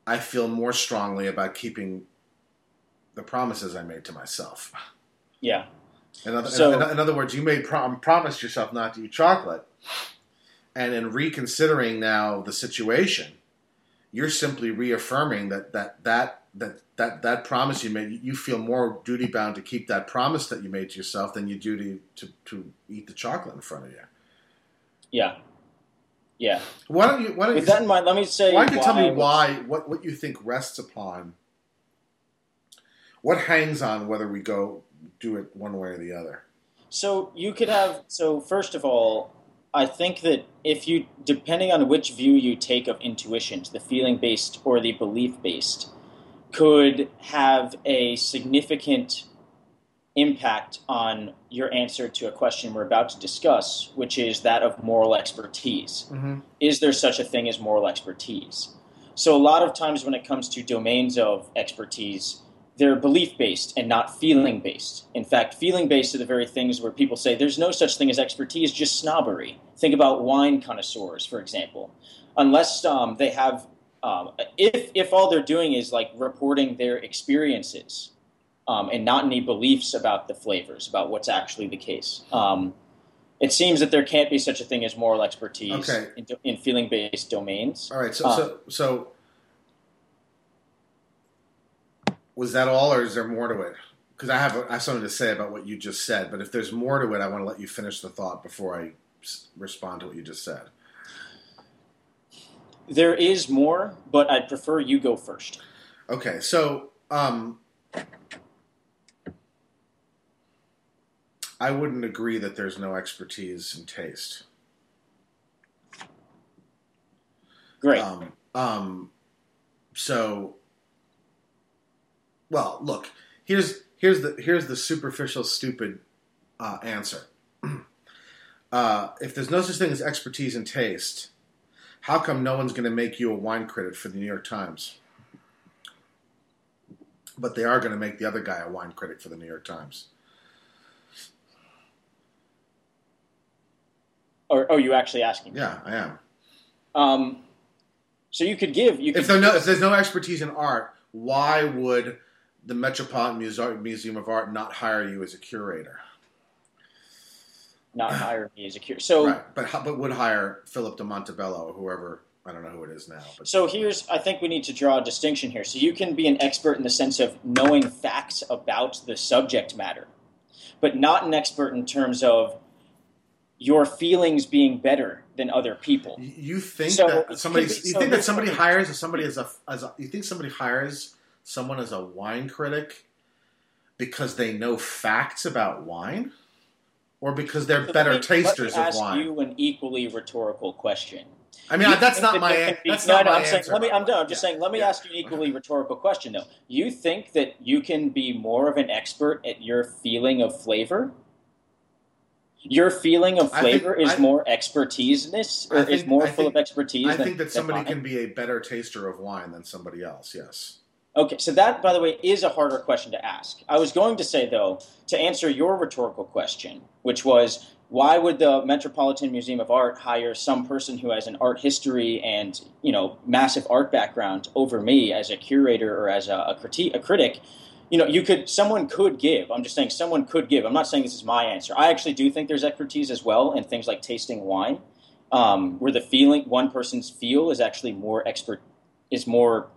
I feel more strongly about keeping the promises I made to myself. yeah. In other, So- in, in other words, you made prom- promised yourself not to eat chocolate, and in reconsidering now the situation, you're simply reaffirming that that that that that, that promise you made. You feel more duty bound to keep that promise that you made to yourself than you do to, to, to eat the chocolate in front of you. Yeah. Yeah. Why don't you? Why don't With you? that in mind, let me say why don't you tell me was- why? What what you think rests upon? what hangs on whether we go do it one way or the other? So you could have. So first of all, I think that if you, depending on which view you take of intuitions, the feeling based or the belief based, could have a significant impact on your answer to a question we're about to discuss, which is that of moral expertise. Mm-hmm. Is there such a thing as moral expertise? So, a lot of times when it comes to domains of expertise, they're belief based and not feeling based. In fact, feeling based are the very things where people say there's no such thing as expertise, just snobbery. Think about wine connoisseurs, for example. Unless um, they have, um, if, if all they're doing is like reporting their experiences um, and not any beliefs about the flavors, about what's actually the case. Um, it seems that there can't be such a thing as moral expertise Okay. in, in feeling based domains. All right. So, Uh, so, so was that all, or is there more to it? Because I have, I have something to say about what you just said. But if there's more to it, I want to let you finish the thought before i respond to what you just said. There is more, but I'd prefer you go first. Okay. So, um, I wouldn't agree that there's no expertise in taste. Great. Um, um, so, well, look here's here's the here's the superficial, stupid uh, answer. uh, if there's no such thing as expertise in taste, how come no one's going to make you a wine critic for the New York Times? But they are going to make the other guy a wine critic for the New York Times. or, oh, you actually asking? me. Yeah, I am. Um, so you could give. You could If, there no, if there's no expertise in art, why would the Metropolitan Museum of Art not hire you as a curator? Not hire me as a cure. So right, but but would hire Philip de Montebello or whoever I don't know who it is now. But So here's, I think we need to draw a distinction here. So you can be an expert in the sense of knowing facts about the subject matter, but not an expert in terms of your feelings being better than other people. You think So, that somebody be- you so think that somebody hires somebody as a as a you think somebody hires someone as a wine critic because they know facts about wine or because they're So better me- tasters let me of ask wine. you an equally rhetorical question. I mean, You that's not that my there an- can be- that's no, not no, my I'm saying, answer. let me. I'm done. I'm just Yeah, saying. Let me yeah. ask you an equally rhetorical question, though. You think that you can be more of an expert at your feeling of flavor? Your feeling of I think- flavor is I- more expertise, or I is more I full think- of expertise. I than, think that somebody can be a better taster of wine than somebody else. Yes. Okay, so that, by the way, is a harder question to ask. I was going to say, though, to answer your rhetorical question, which was why would the Metropolitan Museum of Art hire some person who has an art history and you know massive art background over me as a curator or as a, a, criti- a critic? You know, you could someone could give. I'm just saying someone could give. I'm not saying this is my answer. I actually do think there's expertise as well in things like tasting wine, um, where the feeling one person's feel is actually more expert is more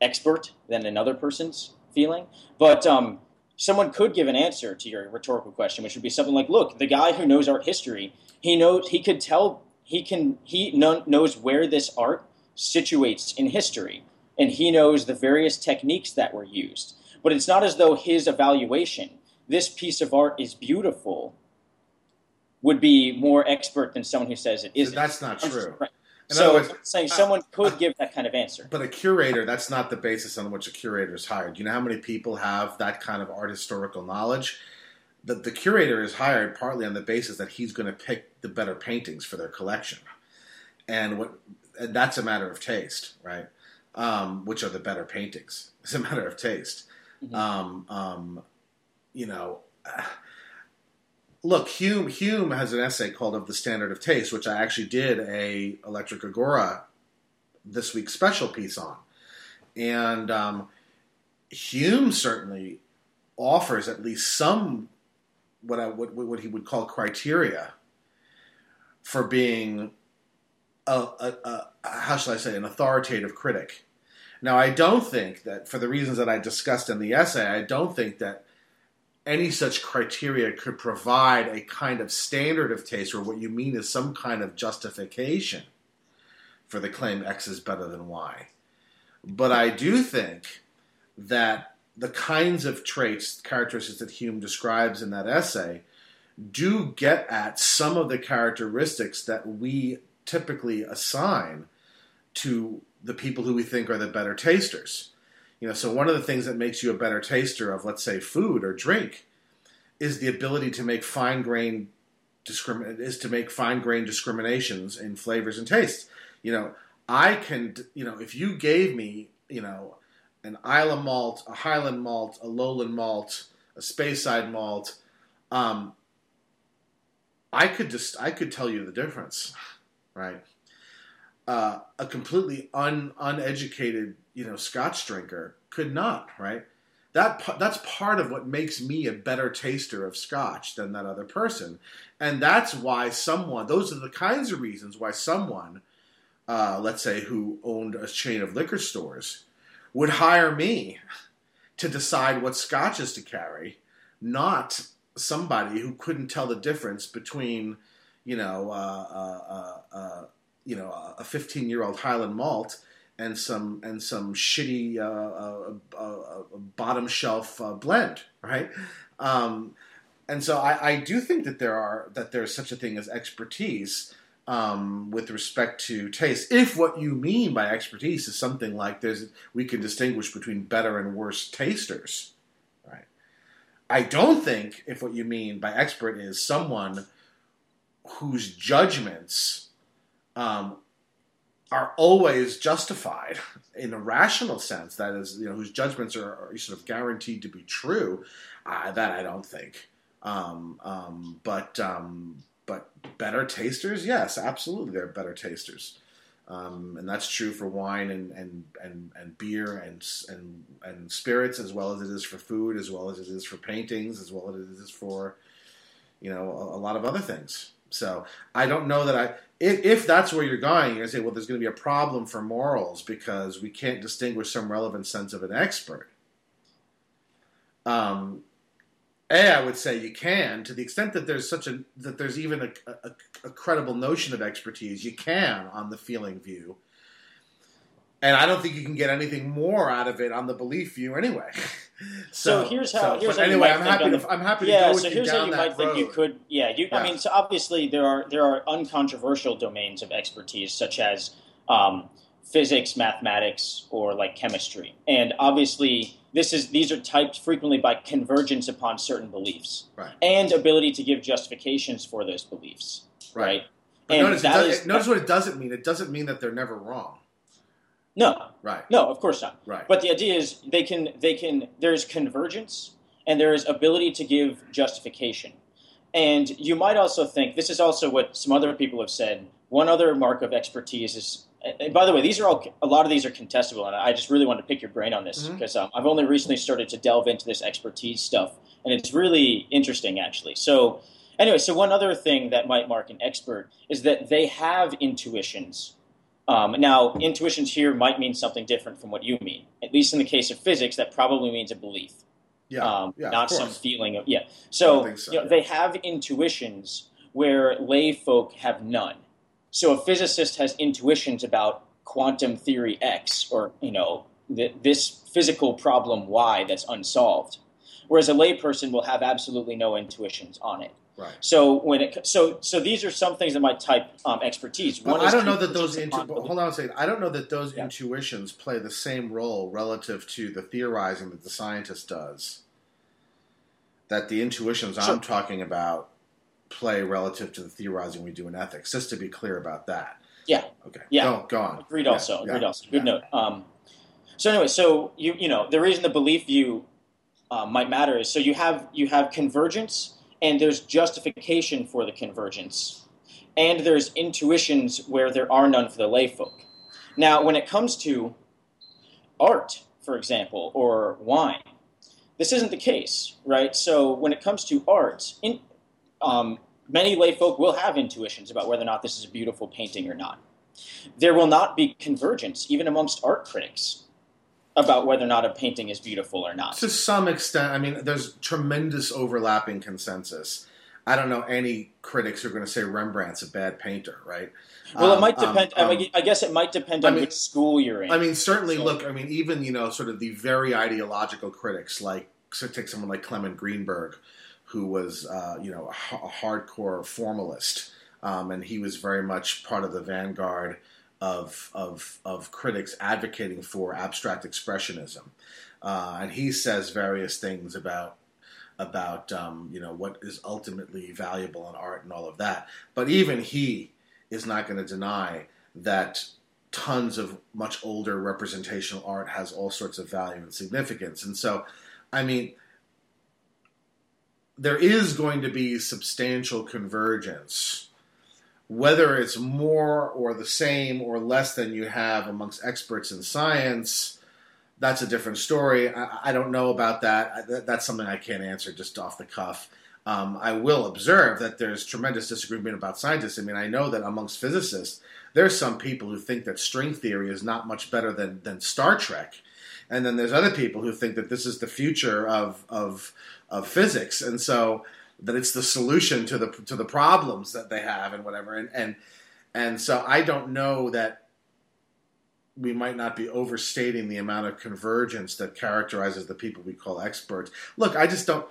expert than another person's feeling. But um, someone could give an answer to your rhetorical question, which would be something like, "Look, the guy who knows art history, he knows he could tell he can he kno- knows where this art situates in history, and he knows the various techniques that were used. But it's not as though his evaluation, this piece of art is beautiful." Would be more expert than someone who says it isn't. That's not true. right. In So words, saying uh, someone could uh, give that kind of answer. But a curator, that's not the basis on which a curator is hired. You know how many people have that kind of art historical knowledge? The, the curator is hired partly on the basis that he's going to pick the better paintings for their collection. And what and that's a matter of taste, right? Um, which are the better paintings? It's a matter of taste. Mhm. Um, um, you know, look, Hume Hume has an essay called "Of the Standard of Taste," which I actually did a Electric Agora this week's special piece on, and um, Hume certainly offers at least some what I what, what he would call criteria for being a, a, a how shall I say an authoritative critic. Now, I don't think that for the reasons that I discussed in the essay, I don't think that any such criteria could provide a kind of standard of taste where what you mean is some kind of justification for the claim X is better than Y. But I do think that the kinds of traits, characteristics that Hume describes in that essay do get at some of the characteristics that we typically assign to the people who we think are the better tasters. You know, so one of the things that makes you a better taster of, let's say, food or drink, is the ability to make fine grained discrimin- is to make fine grained discriminations in flavors and tastes. You know, I can, you know, if you gave me, you know, an Islay malt, a Highland malt, a Lowland malt, a Speyside malt, um, I could just I could tell you the difference, right? Uh, a completely un, uneducated, you know, Scotch drinker could not, right? That that's part of what makes me a better taster of Scotch than that other person, and that's why someone. Those are the kinds of reasons why someone, uh, let's say, who owned a chain of liquor stores, would hire me to decide what scotches to carry, not somebody who couldn't tell the difference between, you know, uh, uh, uh, uh you know, a 15 year old Highland malt and some and some shitty uh, uh, bottom shelf blend, right? Um, and so I, I, do think that there are that there's such a thing as expertise um, with respect to taste. If what you mean by expertise is something like there's we can distinguish between better and worse tasters, right? I don't think if what you mean by expert is someone whose judgments um, are always justified in a rational sense. That is, you know, whose judgments are, are sort of guaranteed to be true. Uh, that I don't think. Um, um, but um, but better tasters, yes, absolutely, they're better tasters. Um, and that's true for wine and, and, and, and beer and, and, and spirits as well as it is for food, as well as it is for paintings, as well as it is for, you know, a, a lot of other things. So I don't know that I, if, if that's where you're going, you're going to say, well, there's going to be a problem for morals because we can't distinguish some relevant sense of an expert. Um, a, I would say you can, to the extent that there's such a that there's even a, a, a, credible notion of expertise, you can on the feeling view. And I don't think you can get anything more out of it on the belief view anyway. so, so, here's how. So, here's how anyway, I'm happy, to, I'm happy. Yeah. To go so here's how you might road. think you could. Yeah. You, yeah. I mean, so obviously there are there are uncontroversial domains of expertise such as um, physics, mathematics, or like chemistry, and obviously this is these are typed frequently by convergence upon certain beliefs right. and ability to give justifications for those beliefs. Right. right? And notice, does, is, notice what it doesn't mean. It doesn't mean that they're never wrong. No. Right. No, of course not. Right. But the idea is they can they can there's convergence and there is ability to give justification. And you might also think this is also what some other people have said. One other mark of expertise is and by the way, these are all a lot of these are contestable, and I just really want to pick your brain on this mm-hmm. because um, I've only recently started to delve into this expertise stuff, and it's really interesting actually. So, anyway, so one other thing that might mark an expert is that they have intuitions. Um, now, intuitions here might mean something different from what you mean. At least in the case of physics, that probably means a belief. Yeah, um, yeah not some feeling of yeah. So, so you know, yeah. they have intuitions where lay folk have none. So a physicist has intuitions about quantum theory X or, you know, th- this physical problem Y that's unsolved. Whereas a layperson will have absolutely no intuitions on it. Right. So when it so so these are some things that my type um, expertise. One I don't know that those intu- hold on a second. I don't know that those yeah. intuitions play the same role relative to the theorizing that the scientist does. That the intuitions. I'm talking about play relative to the theorizing we do in ethics. Just to be clear about that. Yeah. Okay. Yeah. Go, go on. Agreed. Yeah. Also. Agreed. Yeah. Also. Good note. Um, so anyway, so you you know the reason the belief view uh, might matter is so you have you have convergence and there's justification for the convergence, and there's intuitions where there are none for the layfolk. Now, when it comes to art, for example, or wine, this isn't the case, right? So when it comes to art, in, um, many lay folk will have intuitions about whether or not this is a beautiful painting or not. There will not be convergence, even amongst art critics, about whether or not a painting is beautiful or not. To some extent, I mean, there's tremendous overlapping consensus. I don't know any critics who are going to say Rembrandt's a bad painter, right? Well, it Um, might um, depend. I, um, mean, I guess it might depend I on mean- which school you're in. I mean, certainly. So- Look, I mean, even you know, sort of the very ideological critics, like so take someone like Clement Greenberg, who was uh, you know a, a hardcore formalist, um, and he was very much part of the vanguard of of of critics advocating for abstract expressionism, uh, and he says various things about about um, you know what is ultimately valuable in art and all of that. But even he is not going to deny that tons of much older representational art has all sorts of value and significance. And so, I mean, there is going to be substantial convergence, whether it's more or the same or less than you have amongst experts in science. That's a different story. I, I don't know about that. I, that. That's something I can't answer just off the cuff. Um, I will observe that there's tremendous disagreement about scientists. I mean, I know that amongst physicists, there's some people who think that string theory is not much better than, than Star Trek. And then there's other people who think that this is the future of, of, of physics. And so that it's the solution to the, to the problems that they have and whatever. And, and, and so I don't know that we might not be overstating the amount of convergence that characterizes the people we call experts. Look, I just don't.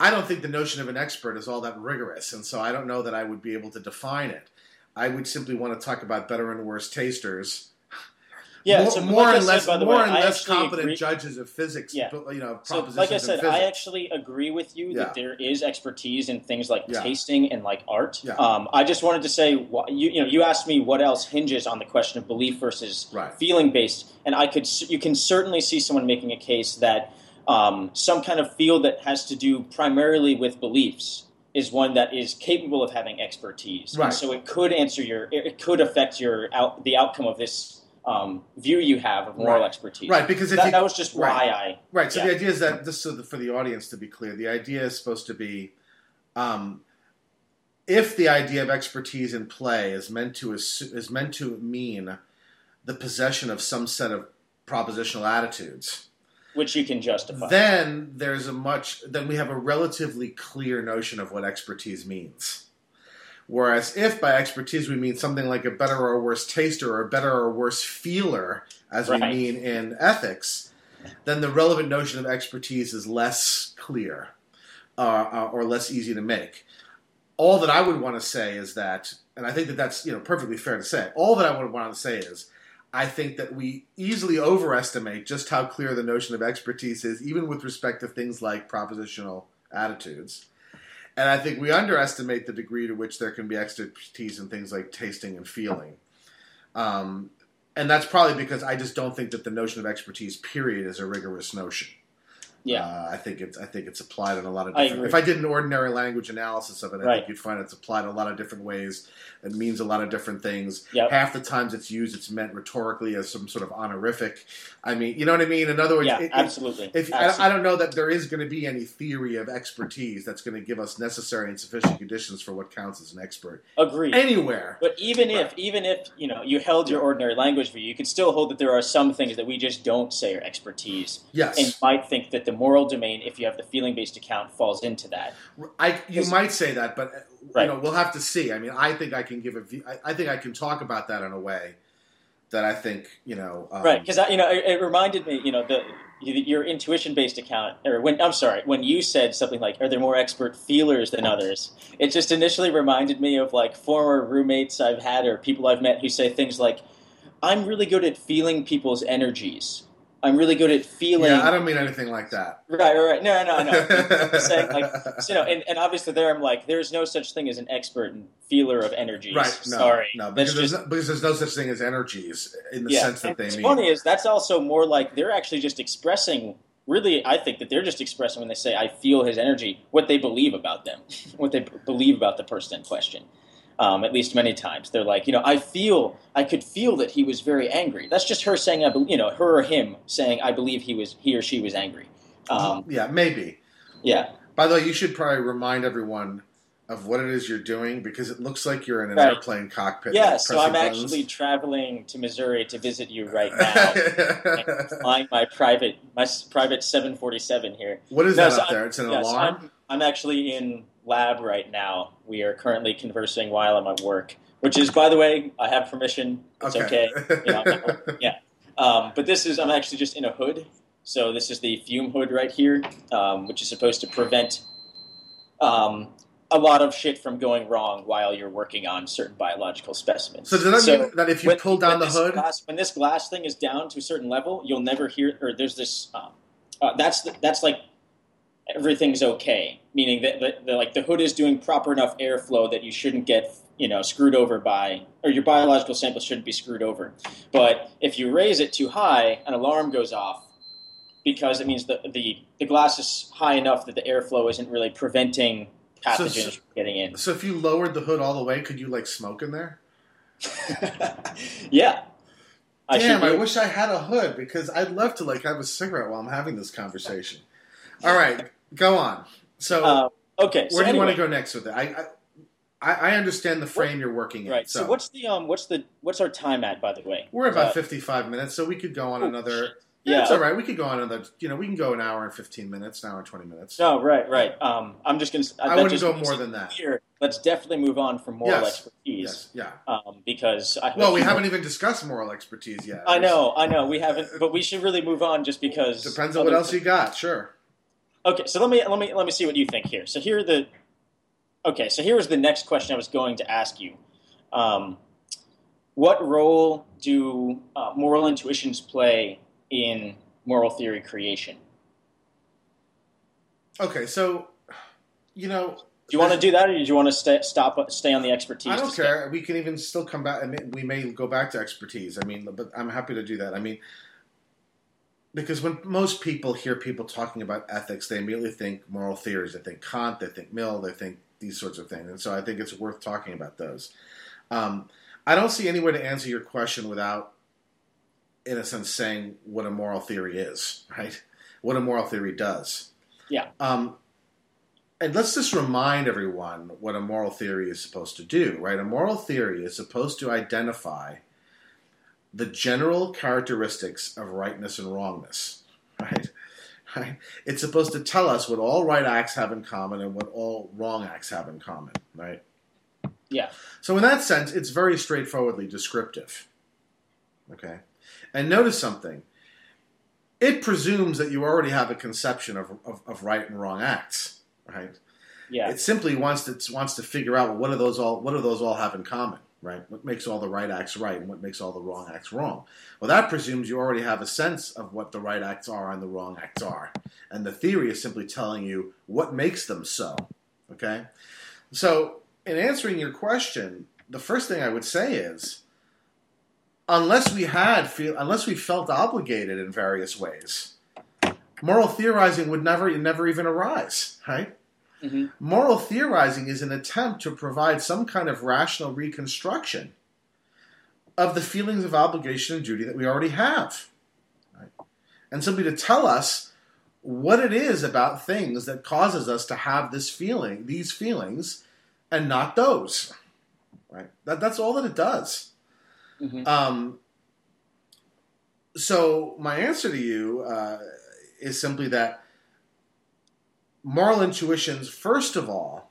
I don't think the notion of an expert is all that rigorous, and so I don't know that I would be able to define it. I would simply want to talk about better and worse tasters, yeah, more, so more like and less, the more way, and I less competent agree- judges of physics. Yeah. but, you know, So, like I said. I actually agree with you Yeah. that there is expertise in things like Yeah. tasting and like art. Yeah. Um, I just wanted to say, you, you know, you asked me what else hinges on the question of belief versus Right. feeling based, and I could, you can certainly see someone making a case that um, some kind of field that has to do primarily with beliefs is one that is capable of having expertise. And Right. so it could answer your, it it could affect your out, the outcome of this um, view you have of moral Right. expertise. right because if That, you, that was just why right. I Right. So Yeah. the idea is that just so that for the audience to be clear, the idea is supposed to be, um, if the idea of expertise in play is meant to is meant to mean the possession of some set of propositional attitudes, which you can justify. then there's a much then we have a relatively clear notion of what expertise means. Whereas if by expertise we mean something like a better or worse taster or a better or worse feeler, as we mean in ethics, then the relevant notion of expertise is less clear uh, uh, or less easy to make. All that I would want to say is that, and I think that that's you know perfectly fair to say. All that I would want to say is, I think that we easily overestimate just how clear the notion of expertise is, even with respect to things like propositional attitudes. And I think we underestimate the degree to which there can be expertise in things like tasting and feeling. Um, and that's probably because I just don't think that the notion of expertise, period, is a rigorous notion. Yeah, Uh, I think it's I think it's applied in a lot of different. agree. If I did an ordinary language analysis of it, I Right. think you'd find it's applied in a lot of different ways. It means a lot of different things. Yep. Half the times it's used, it's meant rhetorically as some sort of honorific. I mean, you know what I mean. In other words, yeah, it- absolutely. if Absolutely. I, I don't know that there is going to be any theory of expertise that's going to give us necessary and sufficient conditions for what counts as an expert Agreed. anywhere. But even if, even if you know, you held your ordinary language view, you could still hold that there are some things that we just don't say are expertise, Yes, and might think that the moral domain, if you have the feeling-based account, falls into that. I, you might say that, but uh, Right. you know, we'll have to see. I mean, I think I can give a view. I, I think I can talk about that in a way that I think you know. Um, right? Because you know, it, it reminded me, you know, the your intuition-based account, or when I'm sorry, when you said something like, "Are there more expert feelers than others?" It just initially reminded me of like former roommates I've had or people I've met who say things like, "I'm really good at feeling people's energies." I'm really good at feeling. Yeah, I don't mean anything like that. Right, right, right. No, no, no. I'm saying like, so, you know, and, and obviously there I'm like, there's no such thing as an expert and feeler of energies. Right? No, Sorry, no, because there's, just no, because there's no such thing as energies in the yeah. sense that And they what's mean. funny is that's also more like they're actually just expressing. Really, I think that they're just expressing when they say "I feel his energy," what they believe about them, what they b- believe about the person in question. Um, at least many times, they're like, you know, I feel, I could feel that he was very angry. That's just her saying, I, be- you know, her or him saying, I believe he was, he or she was angry. Um, yeah, maybe. yeah, By the way, you should probably remind everyone of what it is you're doing because it looks like you're in an Right. airplane cockpit. Yeah, like, so I'm buttons. actually traveling to Missouri to visit you right now. flying my private my private 747 here. what is No, that so up there? It's an Yes, alarm. I'm, I'm actually in lab right now. We are currently conversing while I'm at work, which is, by the way, I have permission. It's okay. You know, yeah. Um, but this is, I'm actually just in a hood. So this is the fume hood right here, um, which is supposed to prevent um, a lot of shit from going wrong while you're working on certain biological specimens. So does that So mean that if you when- pull down the hood, glass, when this glass thing is down to a certain level, you'll never hear. Or there's this. Um, uh, that's the, that's like everything's okay, meaning that like the hood is doing proper enough airflow that you shouldn't get you know screwed over by, or your biological sample shouldn't be screwed over. But if you raise it too high, an alarm goes off because it means the the, the glass is high enough that the airflow isn't really preventing So- pathogens from getting in. so if you lowered the hood all the way, could you like smoke in there? yeah. I Damn, I wish I had a hood because I'd love to like have a cigarette while I'm having this conversation. All right, go on. So Uh, okay. where so do you want to go next with it? I I, I understand the frame you're working in. Right. So, So, what's the um what's the what's our time at by the way? we're about Uh, 55 minutes, so we could go on oh, another. Yeah, it's all right. We could go on another. You know, we can go an hour and 15 minutes, an hour and 20 minutes. No, right, right. Um, I'm just gonna. I wouldn't just go more than that. Here, Let's definitely move on from moral Yes. expertise. Yes, yeah. Um, because I. Well, we haven't even discussed moral expertise yet. I know, I know. We haven't, but we should really move on just because. Depends on what else you got. Sure. Okay, so let me let me let me see what you think here. So here the. Okay, so here was the next question I was going to ask you. Um, what role do uh, moral intuitions play in moral theory creation? Okay, so you know, Do you want to do that, or do you want to stay, stop, stay on the expertise? I don't care. We can even still come back. We may go back to expertise. I mean, but I'm happy to do that. I mean, because when most people hear people talking about ethics, they immediately think moral theories. They think Kant. They think Mill. They think these sorts of things. And so I think it's worth talking about those. Um, I don't see any way to answer your question without, in a sense, saying what a moral theory is. Right? What a moral theory does. Yeah. Um, and let's just remind everyone what a moral theory is supposed to do, right? A moral theory is supposed to identify the general characteristics of rightness and wrongness, right? Right? It's supposed to tell us what all right acts have in common and what all wrong acts have in common, right? Yeah. So in that sense, it's very straightforwardly descriptive. Okay? And notice something. It presumes that you already have a conception of, of, of right and wrong acts, right? Yeah. It simply wants to wants to figure out what do those all what do those all have in common, right? What makes all the right acts right and what makes all the wrong acts wrong? Well, that presumes you already have a sense of what the right acts are and the wrong acts are, and the theory is simply telling you what makes them so. Okay, so in answering your question, the first thing I would say is, unless we had feel unless we felt obligated in various ways, moral theorizing would never never even arise, right? Hmm Moral theorizing is an attempt to provide some kind of rational reconstruction of the feelings of obligation and duty that we already have. Right? And simply to tell us what it is about things that causes us to have this feeling, these feelings, and not those. Right? That, that's all that it does. hmm Um, so my answer to you uh, is simply that moral intuitions, first of all,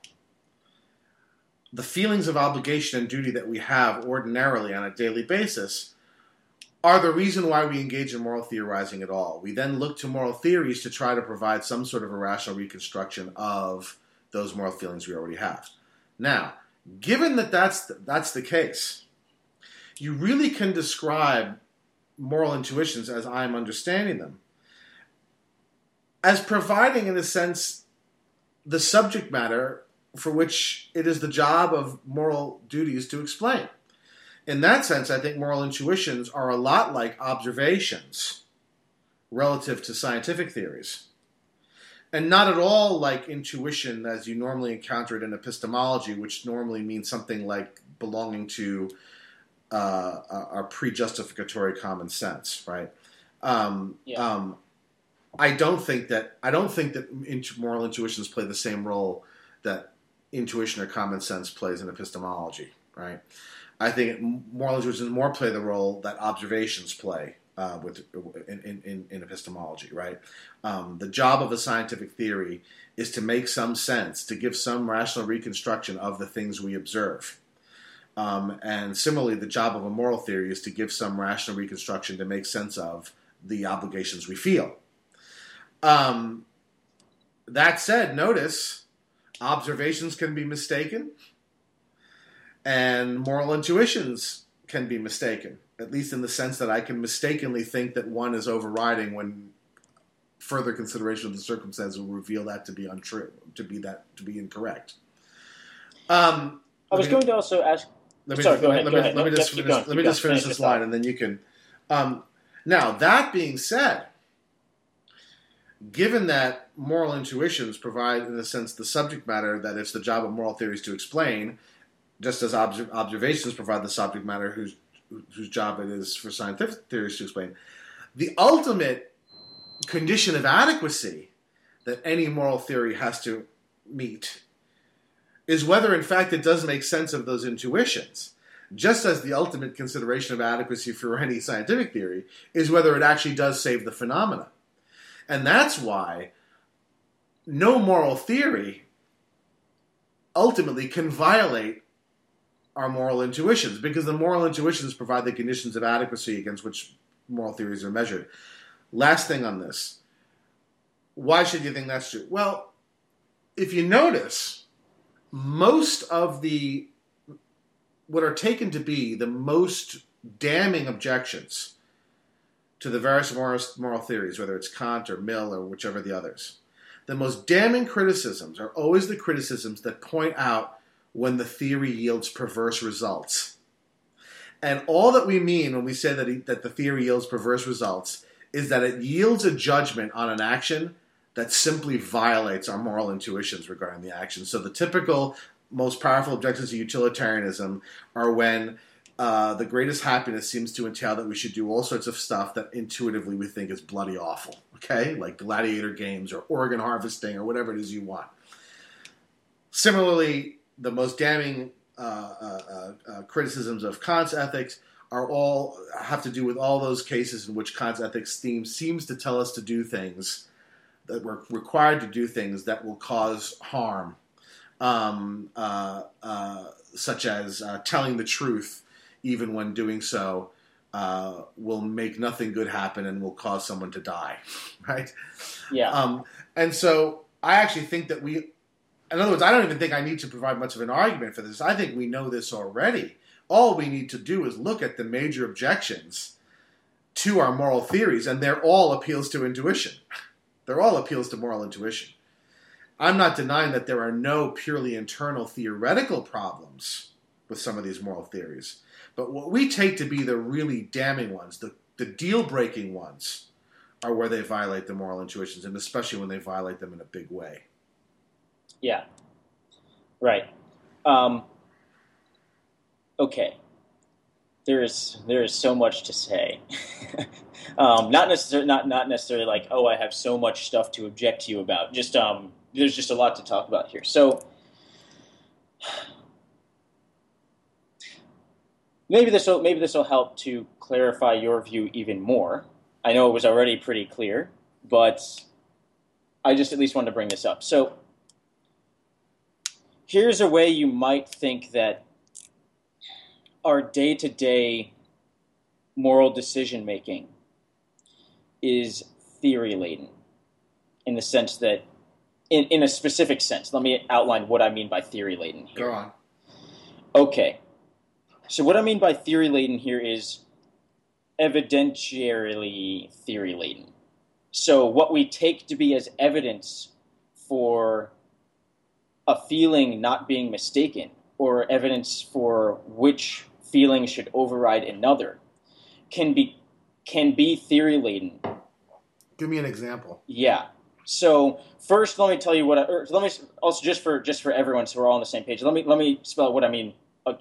the feelings of obligation and duty that we have ordinarily on a daily basis are the reason why we engage in moral theorizing at all. We then look to moral theories to try to provide some sort of a rational reconstruction of those moral feelings we already have. Now, given that that's the, that's the case, you really can describe moral intuitions as I'm understanding them as providing, in a sense, the subject matter for which it is the job of moral duties to explain. In that sense, I think moral intuitions are a lot like observations relative to scientific theories. And not at all like intuition as you normally encounter it in epistemology, which normally means something like belonging to uh, our pre-justificatory common sense, right? Um, Yeah. um, I don't think that I don't think that moral intuitions play the same role that intuition or common sense plays in epistemology, right? I think moral intuitions more play the role that observations play uh, with in, in, in, epistemology, right? Um, the job of a scientific theory is to make some sense, to give some rational reconstruction of the things we observe. Um, and similarly, the job of a moral theory is to give some rational reconstruction to make sense of the obligations we feel. Um, that said, notice observations can be mistaken, and moral intuitions can be mistaken at least in the sense that I can mistakenly think that one is overriding when further consideration of the circumstances will reveal that to be untrue, to be that to be incorrect. Um, I was me, going to also ask. Let me, Sorry, go ahead. Let, me, ahead. let me just finish, let me just finish this line, and then you can. Um, now that being said, given that moral intuitions provide, in a sense, the subject matter that it's the job of moral theories to explain, just as observations provide the subject matter whose whose job it is for scientific theories to explain, the ultimate condition of adequacy that any moral theory has to meet is whether, in fact, it does make sense of those intuitions. Just as the ultimate consideration of adequacy for any scientific theory is whether it actually does save the phenomena. And that's why no moral theory ultimately can violate our moral intuitions because the moral intuitions provide the conditions of adequacy against which moral theories are measured. Last thing on this. Why should you think that's true? Well, if you notice, most of the what are taken to be the most damning objections to the various moral, theories, whether it's Kant or Mill or whichever the others, the most damning criticisms are always the criticisms that point out when the theory yields perverse results. And all that we mean when we say that, he, that the theory yields perverse results is that it yields a judgment on an action that simply violates our moral intuitions regarding the action. So the typical most powerful objections to utilitarianism are when uh, the greatest happiness seems to entail that we should do all sorts of stuff that intuitively we think is bloody awful. Okay, like gladiator games or organ harvesting or whatever it is you want. Similarly, the most damning uh, uh, uh, uh, criticisms of Kant's ethics are all have to do with all those cases in which Kant's ethics theme seems to tell us to do things that we're required to do things that will cause harm, um, such as telling the truth, even when doing so will make nothing good happen and will cause someone to die, right? Yeah. Um, and so I actually think that we in other words, I don't even think I need to provide much of an argument for this. I think we know this already. All we need to do is look at the major objections to our moral theories, and they're all appeals to intuition. They're all appeals to moral intuition. I'm not denying that there are no purely internal theoretical problems with some of these moral theories. But what we take to be the really damning ones, the, the deal breaking ones, are where they violate the moral intuitions, and especially when they violate them in a big way. Yeah. Right. Um, okay. There is there is so much to say. um, not necessarily not not necessarily like oh I have so much stuff to object to you about. Just um, there's just a lot to talk about here. So maybe this will maybe this will help to clarify your view even more. I know it was already pretty clear, but I just at least wanted to bring this up. So here's a way you might think that our day to day moral decision making is theory laden in the sense that, in, in a specific sense, let me outline what I mean by theory laden here. Go on. Okay. So, what I mean by theory laden here is evidentiarily theory laden. So, what we take to be as evidence for a feeling not being mistaken or evidence for which feeling should override another can be can be theory laden. Give me an example. Yeah. So first, let me tell you what. I, let me also just for just for everyone, so we're all on the same page. Let me let me spell what I mean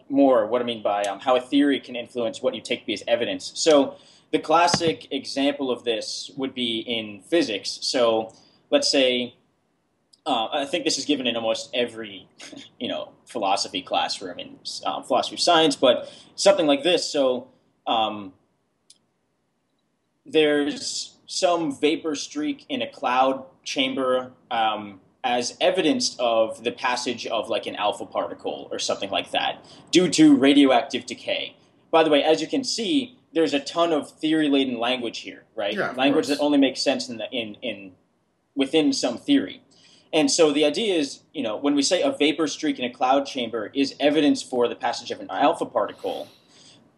more. What I mean by um, how a theory can influence what you take to be as evidence. So the classic example of this would be in physics. So let's say uh, I think this is given in almost every, you know, philosophy classroom in um, philosophy of science, but something like this. So, um, there's some vapor streak in a cloud chamber um, as evidence of the passage of like an alpha particle or something like that due to radioactive decay. By the way, as you can see, there's a ton of theory-laden language here, right? Yeah, language course. that only makes sense in the in in within some theory. And so the idea is, you know, when we say a vapor streak in a cloud chamber is evidence for the passage of an alpha particle,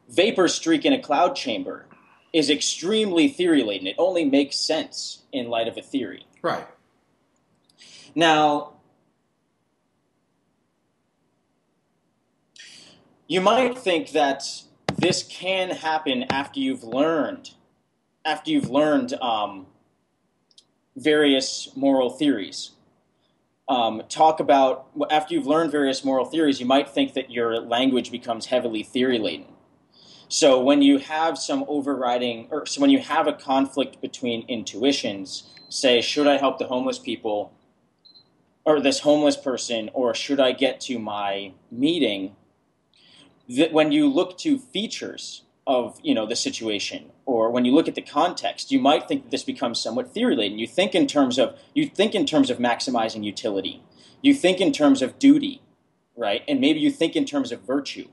vapor streak in a cloud chamber is extremely theory laden. It only makes sense in light of a theory. Right. Now, you might think that this can happen after you've learned, after you've learned um, various moral theories. Um, talk about after you've learned various moral theories, you might think that your language becomes heavily theory laden. So when you have some overriding, or so when you have a conflict between intuitions, say, should I help the homeless people, or this homeless person, or should I get to my meeting? That when you look to features of you know the situation, or when you look at the context, you might think that this becomes somewhat theory laden. You think in terms of you think in terms of maximizing utility. You think in terms of duty, right? And maybe you think in terms of virtue.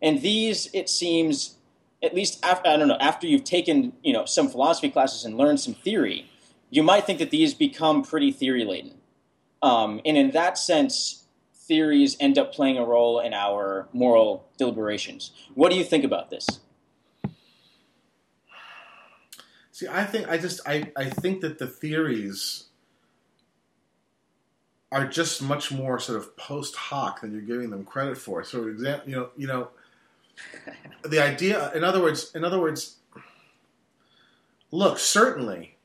And these, it seems, at least after I don't know, after you've taken you know some philosophy classes and learned some theory, you might think that these become pretty theory laden. Um, and in that sense, theories end up playing a role in our moral deliberations. What do you think about this? See, I think I just I, I think that the theories are just much more sort of post hoc than you're giving them credit for. So, example, you know, you know, the idea. In other words, in other words, look, certainly,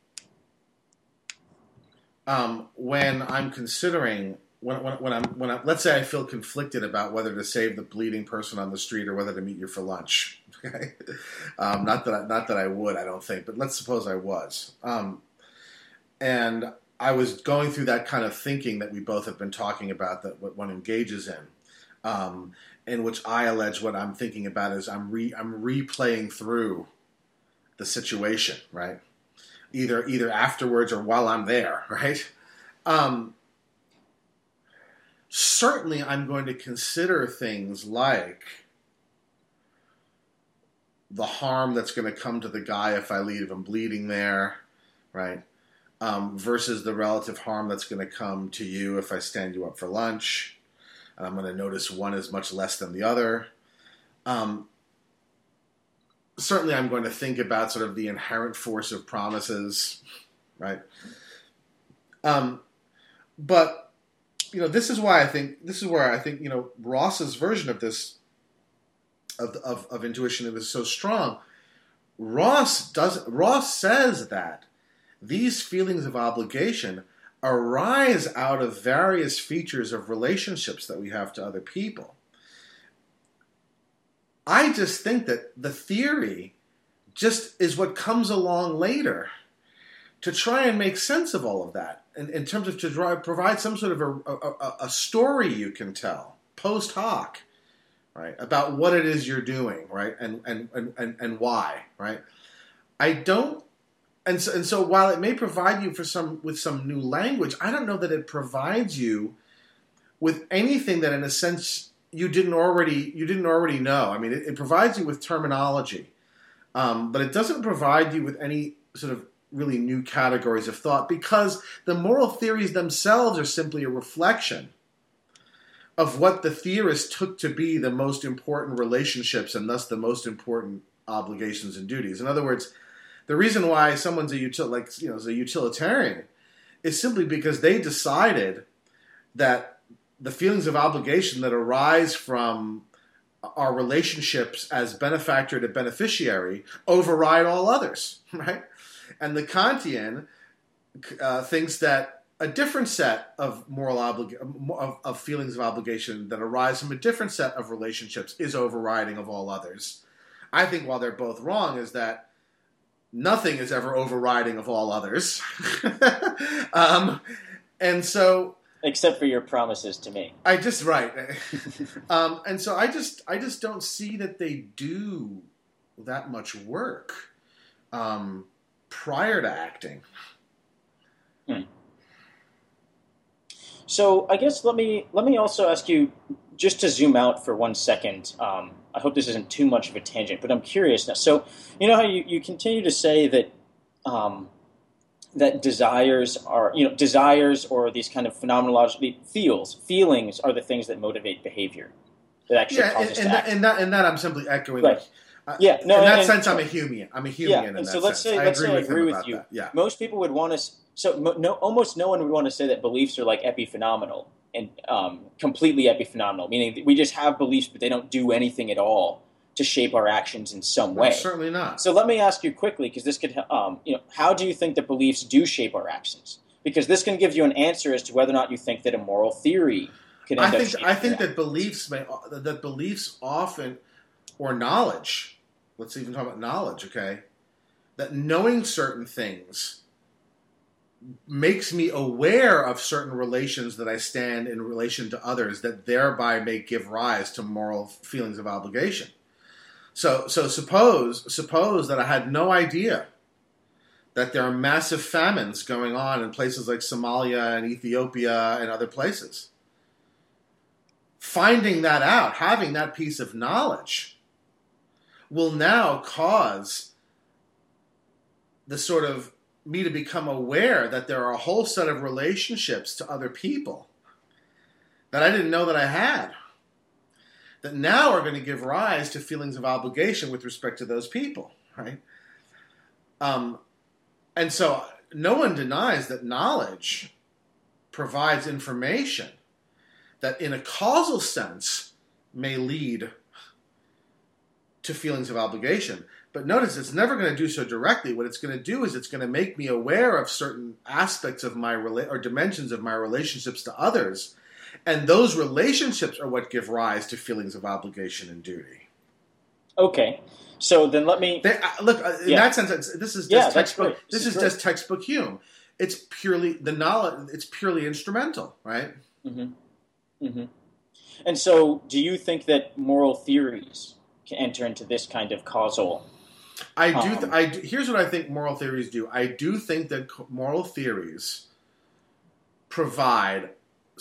um, when I'm considering when, when, when I'm when I let's say I feel conflicted about whether to save the bleeding person on the street or whether to meet you for lunch. Okay, um, not that I, not that I would, I don't think, but let's suppose I was, um, and I was going through that kind of thinking that we both have been talking about that what one engages in. Um, in which I allege what I'm thinking about is I'm re I'm replaying through the situation, right? Either either afterwards or while I'm there, right? Um, certainly, I'm going to consider things like the harm that's going to come to the guy if I leave him bleeding there, right? Um, versus the relative harm that's going to come to you if I stand you up for lunch. And I'm going to notice one is much less than the other. Um, certainly, I'm going to think about sort of the inherent force of promises, right? Um, but you know, this is why I think this is where I think you know Ross's version of this of of, of intuition is so strong. Ross does Ross says that these feelings of obligation arise out of various features of relationships that we have to other people. I just think that the theory just is what comes along later to try and make sense of all of that. In, in terms of to drive, provide some sort of a, a, a story you can tell post hoc right about what it is you're doing right and and and, and, why right? I don't and so, and so while it may provide you for some with some new language i don't know that it provides you with anything that in a sense you didn't already you didn't already know i mean it, it provides you with terminology um, but it doesn't provide you with any sort of really new categories of thought because the moral theories themselves are simply a reflection of what the theorist took to be the most important relationships and thus the most important obligations and duties. In other words, the reason why someone's a util like you know is a utilitarian is simply because they decided that the feelings of obligation that arise from our relationships as benefactor to beneficiary override all others, right? And the Kantian uh, thinks that a different set of moral oblig- of, of feelings of obligation that arise from a different set of relationships is overriding of all others. I think while they're both wrong, is that nothing is ever overriding of all others. um, and so Except for your promises to me. I just right, um, and so I just I just don't see that they do that much work um, prior to acting. So I guess let me let me also ask you just to zoom out for one second. Um, I hope this isn't too much of a tangent, but I'm curious now. So you know how you, you continue to say that um, that desires are you know desires or these kind of phenomenologically feels feelings are the things that motivate behavior that actually Yeah, cause and, and, that, and that and that I'm simply echoing. Right. like, uh, Yeah, no, in that and- sense, I'm a Humean. I'm a Yeah, Humean in and so let's sense. say- let's agree say I with agree with you. that. Yeah. Most people would want to. So mo- no, almost no one would want to say that beliefs are like epiphenomenal and um, completely epiphenomenal, meaning that we just have beliefs, but they don't do anything at all to shape our actions in some No, way. certainly not. So let me ask you quickly, because this could, um, you know, how do you think that beliefs do shape our actions? Because this can give you an answer as to whether or not you think that a moral theory could end I up. think shaping I think your that beliefs may that beliefs often or knowledge. Let's even talk about knowledge. Okay, that knowing certain things makes me aware of certain relations that I stand in relation to others that thereby may give rise to moral feelings of obligation. So so suppose suppose that I had no idea that there are massive famines going on in places like Somalia and Ethiopia and other places finding that out, having that piece of knowledge, will now cause the sort of me to become aware that there are a whole set of relationships to other people that I didn't know that I had. That now are going to give rise to feelings of obligation with respect to those people, right? Um, and so no one denies that knowledge provides information that in a causal sense may lead to feelings of obligation. But notice it's never going to do so directly. What it's going to do is it's going to make me aware of certain aspects of my rela- or dimensions of my relationships to others, and those relationships are what give rise to feelings of obligation and duty. Okay, so then let me. They, uh, look, uh, in Yeah. that sense, this is just Yeah, textbook. This, This is just textbook Hume. It's purely the knowledge. It's purely instrumental, right? hmm hmm And so, do you think that moral theories can enter into this kind of causal? I do. Th- I do, here's what I think moral theories do. I do think that moral theories provide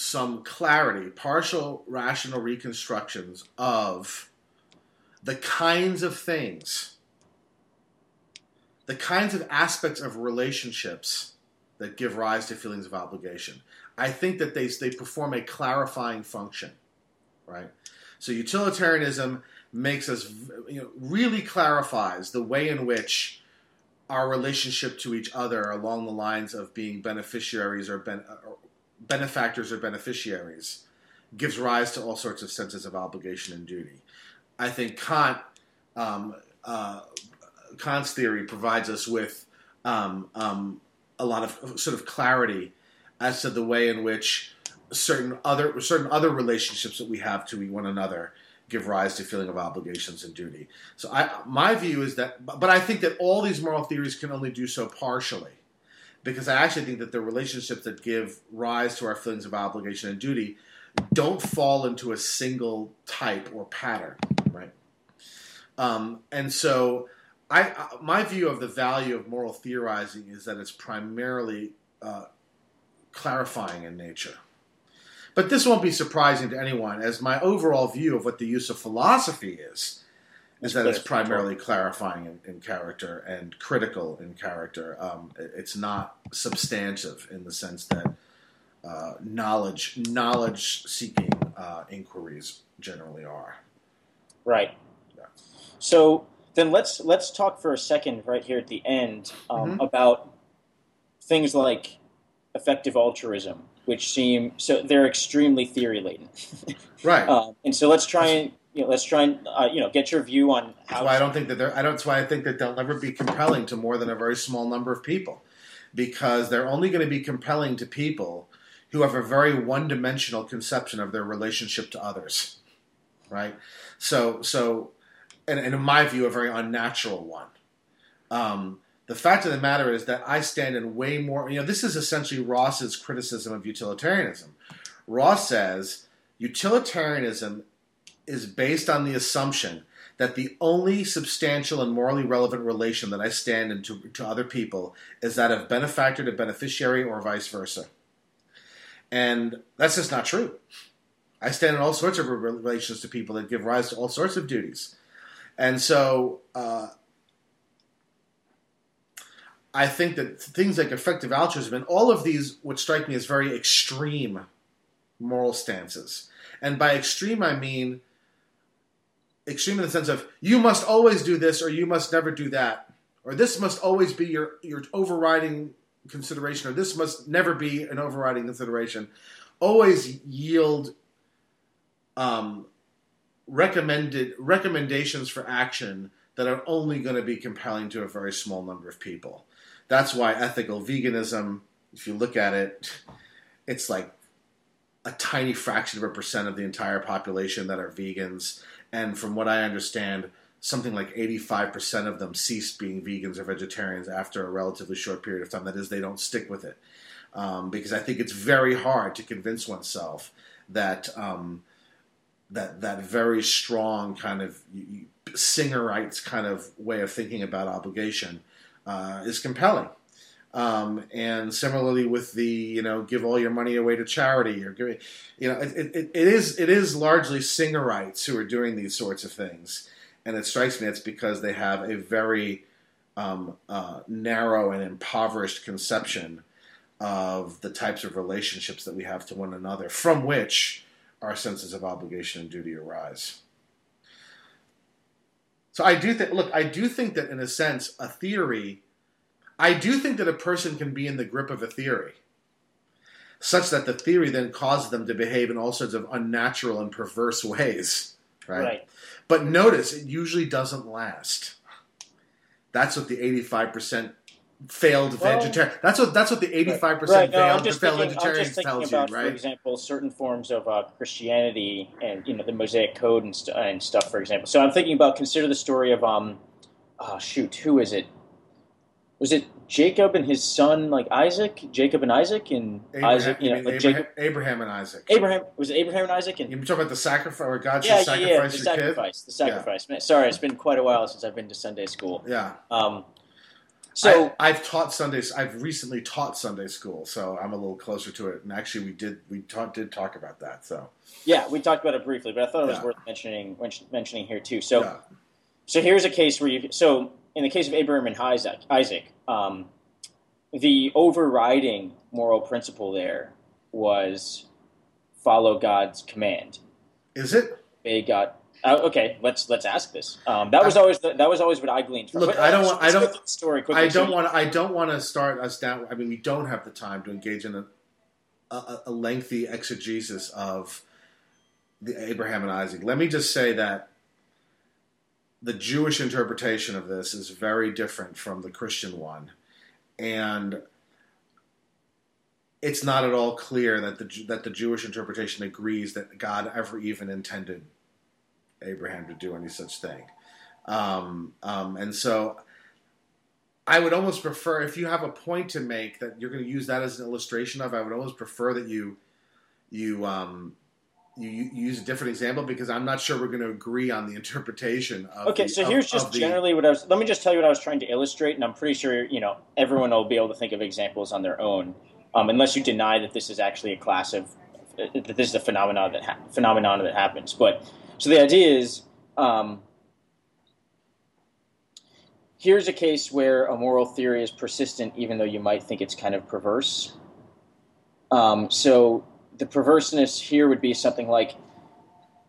some clarity, partial rational reconstructions of the kinds of things, the kinds of aspects of relationships that give rise to feelings of obligation. I think that they they perform a clarifying function, right? So utilitarianism makes us you know really clarifies the way in which our relationship to each other along the lines of being beneficiaries or, ben, or benefactors or beneficiaries gives rise to all sorts of senses of obligation and duty. I think Kant um, uh, Kant's theory provides us with um, um, a lot of sort of clarity as to the way in which certain other certain other relationships that we have to one another give rise to feeling of obligations and duty. So I my view is that but I think that all these moral theories can only do so partially. Because I actually think that the relationships that give rise to our feelings of obligation and duty don't fall into a single type or pattern, right? Um, and so I, I my view of the value of moral theorizing is that it's primarily uh, clarifying in nature. But this won't be surprising to anyone, as my overall view of what the use of philosophy is, is that it's primarily clarifying in, in character and critical in character. Um, it- it's not substantive in the sense that uh, knowledge knowledge seeking uh, inquiries generally are. Right. Yeah. So then let's let's talk for a second right here at the end um, Mhm. about things like effective altruism, which seem so they're extremely theory laden. Right. um, and so let's try and you know, let's try and uh, you know get your view on That's why I don't think that they're. I don't. That's why I think that they'll never be compelling to more than a very small number of people, because they're only going to be compelling to people who have a very one-dimensional conception of their relationship to others, right? So, so, and, and in my view, a very unnatural one. Um, the fact of the matter is that I stand in way more. You know, this is essentially Ross's criticism of utilitarianism. Ross says utilitarianism is based on the assumption that the only substantial and morally relevant relation that I stand in to, to other people is that of benefactor to beneficiary or vice versa. And that's just not true. I stand in all sorts of relations to people that give rise to all sorts of duties. And so uh, I think that things like effective altruism and all of these would strike me as very extreme moral stances. And by extreme, I mean extreme in the sense of you must always do this or you must never do that, or this must always be your, your overriding consideration, or this must never be an overriding consideration. Always yield um, recommended recommendations for action that are only going to be compelling to a very small number of people. That's why ethical veganism, if you look at it, it's like a tiny fraction of a percent of the entire population that are vegans. And from what I understand, something like 85% of them cease being vegans or vegetarians after a relatively short period of time. That is, they don't stick with it. Um, because I think it's very hard to convince oneself that um, that that very strong kind of Singerites kind of way of thinking about obligation uh, is compelling. Um, and similarly with the you know give all your money away to charity or giving you know it, it, it is it is largely Singerites who are doing these sorts of things, and it strikes me it's because they have a very um, uh, narrow and impoverished conception of the types of relationships that we have to one another, from which our senses of obligation and duty arise. So I do think, look, I do think that in a sense, a theory, I do think that a person can be in the grip of a theory, such that the theory then causes them to behave in all sorts of unnatural and perverse ways, right? right. But notice, it usually doesn't last. That's what the eighty-five percent failed well, vegetarian. That's what that's what the eighty five percent failed, failed thinking, vegetarians tells about, you, right? For example, certain forms of uh, Christianity and you know the Mosaic Code and, st- and stuff. For example, so I'm thinking about consider the story of um, oh shoot, who is it? Was it Jacob and his son, like Isaac, Jacob and Isaac, and Abraham, Isaac, you, you know, Abraham, Jacob, Abraham and Isaac. Abraham was it Abraham and Isaac? And you talking about the sacrifice, or God yeah, should yeah, sacrifice yeah, the sacrifice, kid? the sacrifice. Yeah. Sorry, it's been quite a while since I've been to Sunday school. Yeah. Um, so I, have taught Sundays. I've recently taught Sunday school, so I'm a little closer to it. And actually, we did we taught, did talk about that. So yeah, we talked about it briefly, but I thought it was Yeah. worth mentioning mentioning here too. So yeah, so here's a case where you so in the case of Abraham and Isaac, Isaac, um, the overriding moral principle there was follow God's command. is it? They got. Uh, okay, let's let's ask this. Um, that was always the, that was always what I gleaned from. Look, but, I don't want- I don't- go through the story quickly. I don't want. I don't want to start us down. I mean, we don't have the time to engage in a, a, a lengthy exegesis of the Abraham and Isaac. Let me just say that the Jewish interpretation of this is very different from the Christian one, and it's not at all clear that the that the Jewish interpretation agrees that God ever even intended Abraham to do any such thing. Um, um, and so I would almost prefer if you have a point to make that you're going to use that as an illustration of. I would almost prefer that you you um, you, you use a different example because I'm not sure we're going to agree on the interpretation of. Okay, the- so here's of just the- generally what I was. Let me just tell you what I was trying to illustrate, and I'm pretty sure you know everyone will be able to think of examples on their own, um, unless you deny that this is actually a class of that this is a phenomenon that ha- phenomenon that happens. But so the idea is, um, here's a case where a moral theory is persistent, even though you might think it's kind of perverse. Um, so the perverseness here would be something like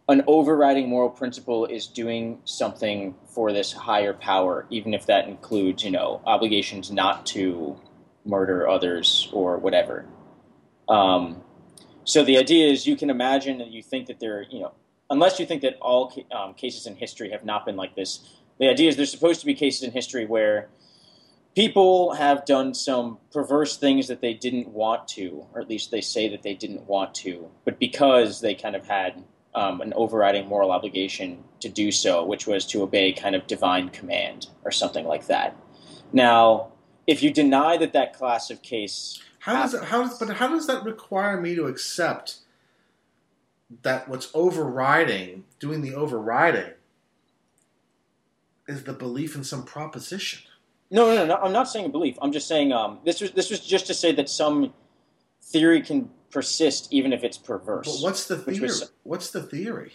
an overriding moral principle is doing something for this higher power, even if that includes, you know, obligations not to murder others or whatever. Um, so the idea is you can imagine that you think that there, you know, unless you think that all um, cases in history have not been like this, the idea is there's supposed to be cases in history where people have done some perverse things that they didn't want to, or at least they say that they didn't want to, but because they kind of had um, an overriding moral obligation to do so, which was to obey kind of divine command or something like that. Now, if you deny that that class of case, How does it, how does but how does that require me to accept that what's overriding, doing the overriding, is the belief in some proposition. No, no, no, no. I'm not saying a belief. I'm just saying um, this was this was just to say that some theory can persist even if it's perverse. But what's the theory? was- What's the theory?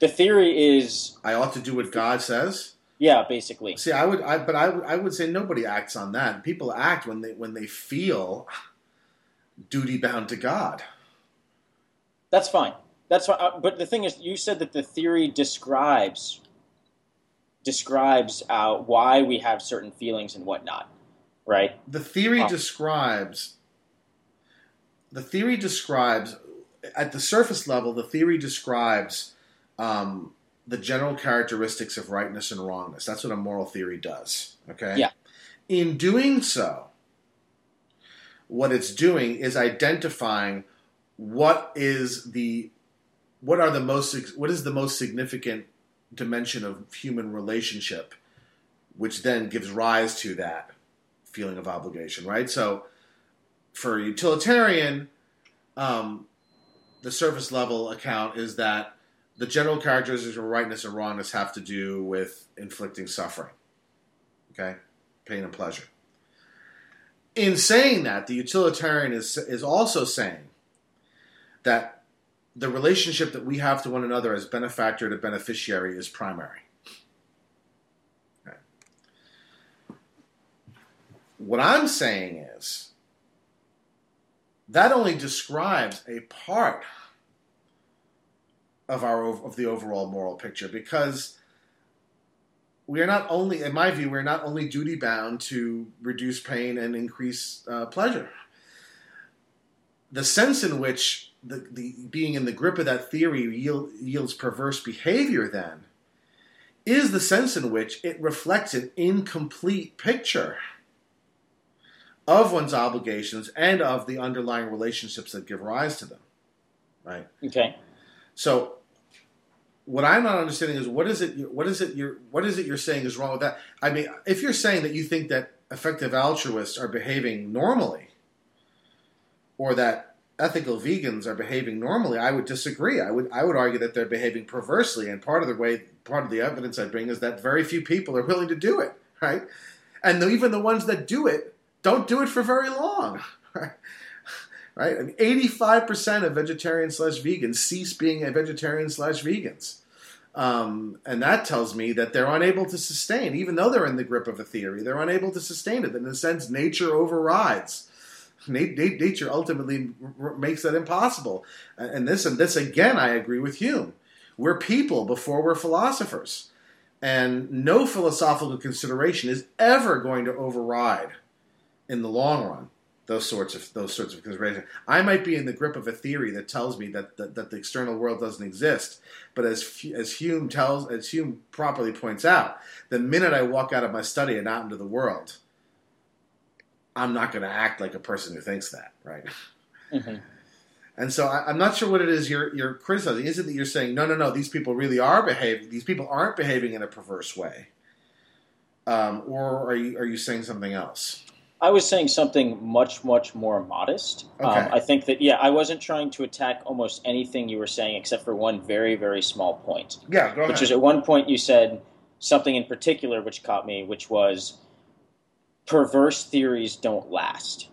the theory is, I ought to do what God says. yeah, basically. See, I would, I, but I, would- I would say nobody acts on that. People act when they when they feel duty bound to God. That's fine. That's fine. Uh, But the thing is, you said that the theory describes describes uh, why we have certain feelings and whatnot, right? The theory Oh. describes. The theory describes, at the surface level, the theory describes um, the general characteristics of rightness and wrongness. That's what a moral theory does. Okay. Yeah. In doing so, what it's doing is identifying what is the what are the most what is the most significant dimension of human relationship, which then gives rise to that feeling of obligation, right? So, for utilitarian, um, the surface level account is that the general characteristics of rightness and wrongness have to do with inflicting suffering, okay, pain and pleasure. In saying that, the utilitarian is is also saying that the relationship that we have to one another as benefactor to beneficiary is primary. What I'm saying is that only describes a part of our of the overall moral picture because we are not only in my view we're not only duty bound to reduce pain and increase uh, pleasure the sense in which the, the being in the grip of that theory yield, yields perverse behavior then is the sense in which it reflects an incomplete picture of one's obligations and of the underlying relationships that give rise to them right Okay. so what I'm not understanding is what is it what is it you're what is it you're saying is wrong with that? I mean, if you're saying that you think that effective altruists are behaving normally or that ethical vegans are behaving normally, I would disagree. I would I would argue that they're behaving perversely and part of the way part of the evidence I bring is that very few people are willing to do it, right? And even the ones that do it don't do it for very long. Right? right? Mean, 85% of vegetarians slash vegans cease being a vegetarian slash vegans. Um, and that tells me that they're unable to sustain, even though they're in the grip of a theory, they're unable to sustain it. In a sense, nature overrides. Na- na- Nature ultimately makes that impossible. And this, and this again, I agree with Hume. We're people before we're philosophers. And no philosophical consideration is ever going to override, in the long run, those sorts of those sorts of considerations. I might be in the grip of a theory that tells me that that, that the external world doesn't exist, but as as Hume tells, as Hume properly points out, the minute I walk out of my study and out into the world, I'm not going to act like a person who thinks that, right? hmm And so I, I'm not sure what it is you're you're criticizing. Is it that you're saying no, no, no? These people really are behaving. These people aren't behaving in a perverse way, um, or are you are you saying something else? I was saying something much, much more modest. Um, I think that, yeah, I wasn't trying to attack almost anything you were saying except for one very, very small point. Yeah, go Which is at one point you said something in particular which caught me, which was perverse theories don't last.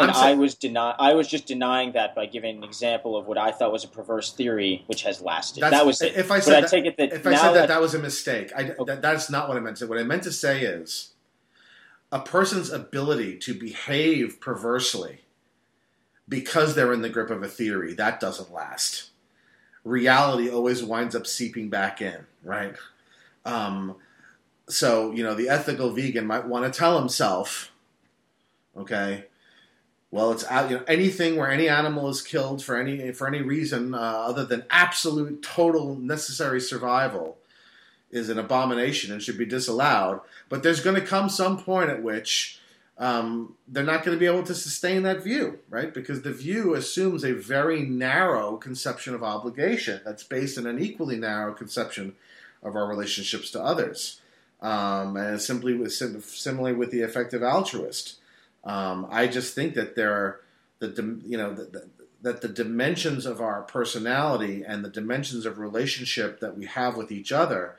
And I was deny I was just denying that by giving an example of what I thought was a perverse theory which has lasted. That's- that was it. If I but said I that, take it that if I said that, that, that was a mistake. I, Okay. that, that's not what I meant to say. What I meant to say is a person's ability to behave perversely because they're in the grip of a theory that doesn't last. Reality always winds up seeping back in, right? Um, so you know, the ethical vegan might want to tell himself, okay. Well, it's out. You know, anything where any animal is killed for any for any reason uh, other than absolute, total, necessary survival is an abomination and should be disallowed. But there's going to come some point at which um, they're not going to be able to sustain that view, right? Because the view assumes a very narrow conception of obligation that's based on an equally narrow conception of our relationships to others. Um, and simply with, sim- similarly with the effective altruist. Um, I just think that there are the you know the, the, that the dimensions of our personality and the dimensions of relationship that we have with each other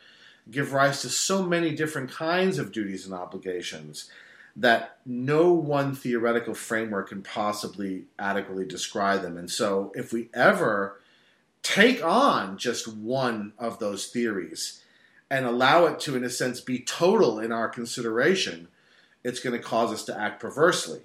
give rise to so many different kinds of duties and obligations that no one theoretical framework can possibly adequately describe them. And so, if we ever take on just one of those theories and allow it to, in a sense, be total in our consideration, it's going to cause us to act perversely.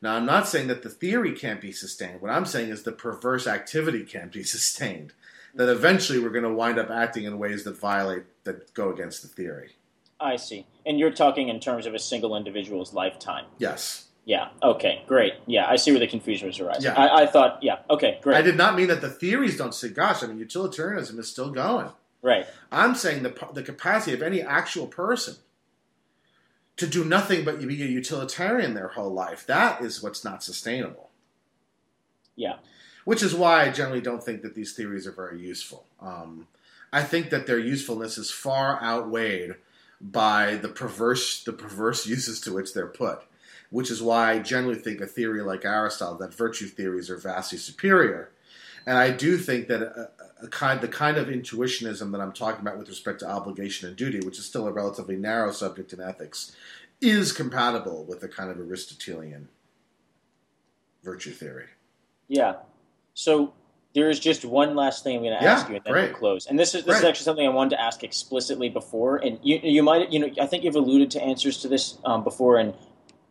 Now, I'm not saying that the theory can't be sustained. What I'm saying is the perverse activity can't be sustained. That eventually we're going to wind up acting in ways that violate, that go against the theory. I see. And you're talking in terms of a single individual's lifetime. Yes. Yeah. Okay. Great. Yeah, I see where the confusion was arising. Yeah. I, I thought. Yeah. Okay. Great. I did not mean that the theories don't say, gosh, I mean, utilitarianism is still going. Right. I'm saying the, the capacity of any actual person to do nothing but be a utilitarian their whole life, that is what's not sustainable. Yeah. Which is why I generally don't think that these theories are very useful. Um, I think that their usefulness is far outweighed by the perverse the perverse uses to which they're put. Which is why I generally think a theory like Aristotle that virtue theories are vastly superior. And I do think that a, a kind the kind of intuitionism that I'm talking about with respect to obligation and duty, which is still a relatively narrow subject in ethics, is compatible with the kind of Aristotelian virtue theory. Yeah. So there is just one last thing I'm going to Yeah, ask you, and then great. we'll close. And this is this is actually something I wanted to ask explicitly before, and you you might you know I think you've alluded to answers to this um, before, and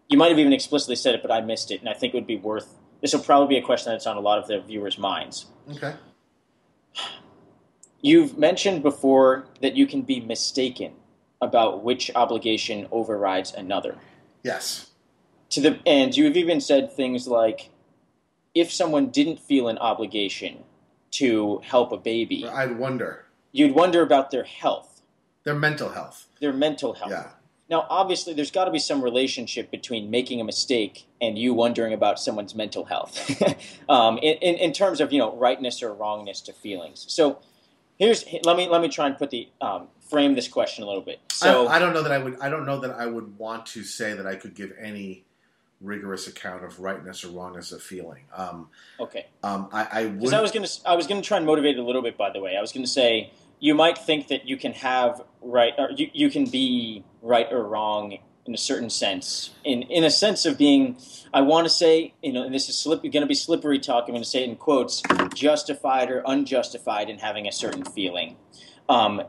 you might have even explicitly said it, but I missed it, and I think it would be worth. This will probably be a question that's on a lot of the viewers' minds. Okay. You've mentioned before that you can be mistaken about which obligation overrides another. Yes. To the and you've even said things like, if someone didn't feel an obligation to help a baby, I'd wonder. you'd wonder about their health, Their mental health. their mental health. Yeah. Now, obviously, there's got to be some relationship between making a mistake and you wondering about someone's mental health, um, in, in, in terms of you know rightness or wrongness to feelings. So, here's let me let me try and put the um, frame this question a little bit. So, I, I don't know that I would. I don't know that I would want to say that I could give any rigorous account of rightness or wrongness of feeling. Um, okay, um, I, I would. I was gonna I was gonna try and motivate it a little bit. By the way, I was gonna say you might think that you can have right or you, you can be right or wrong in a certain sense in in a sense of being i want to say you know and this is slip, going to be slippery talk i'm going to say it in quotes justified or unjustified in having a certain feeling um,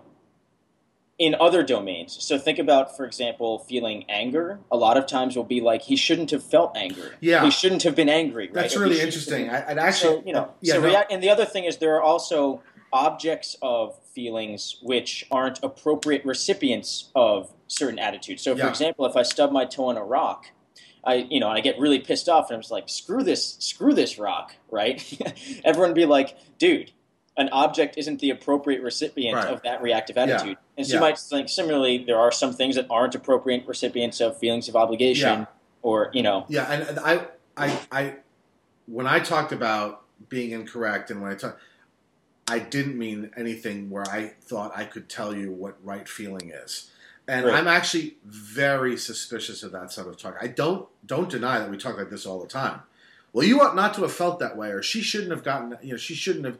in other domains so think about for example feeling anger a lot of times will be like he shouldn't have felt anger Yeah. he shouldn't have been angry right That's Or really interesting. been- I, I'd actually. so you know, yeah, so no, react, and the other thing is there are also objects of feelings which aren't appropriate recipients of certain attitudes. So, for Yeah. example, if I stub my toe on a rock, I you know, I get really pissed off, and I'm just like, screw this, screw this rock, right? Everyone would be like, dude. An object isn't the appropriate recipient Right. of that reactive Yeah. attitude, and so Yeah. you might think similarly. There are some things that aren't appropriate recipients of feelings of obligation, Yeah. or you know, Yeah, and, and I, I, I, when I talked about being incorrect, and when I talked, I didn't mean anything where I thought I could tell you what right feeling is. And Right. I'm actually very suspicious of that sort of talk. I don't don't deny that we talk like this all the time. Well, you ought not to have felt that way, or she shouldn't have gotten. You know, she shouldn't have.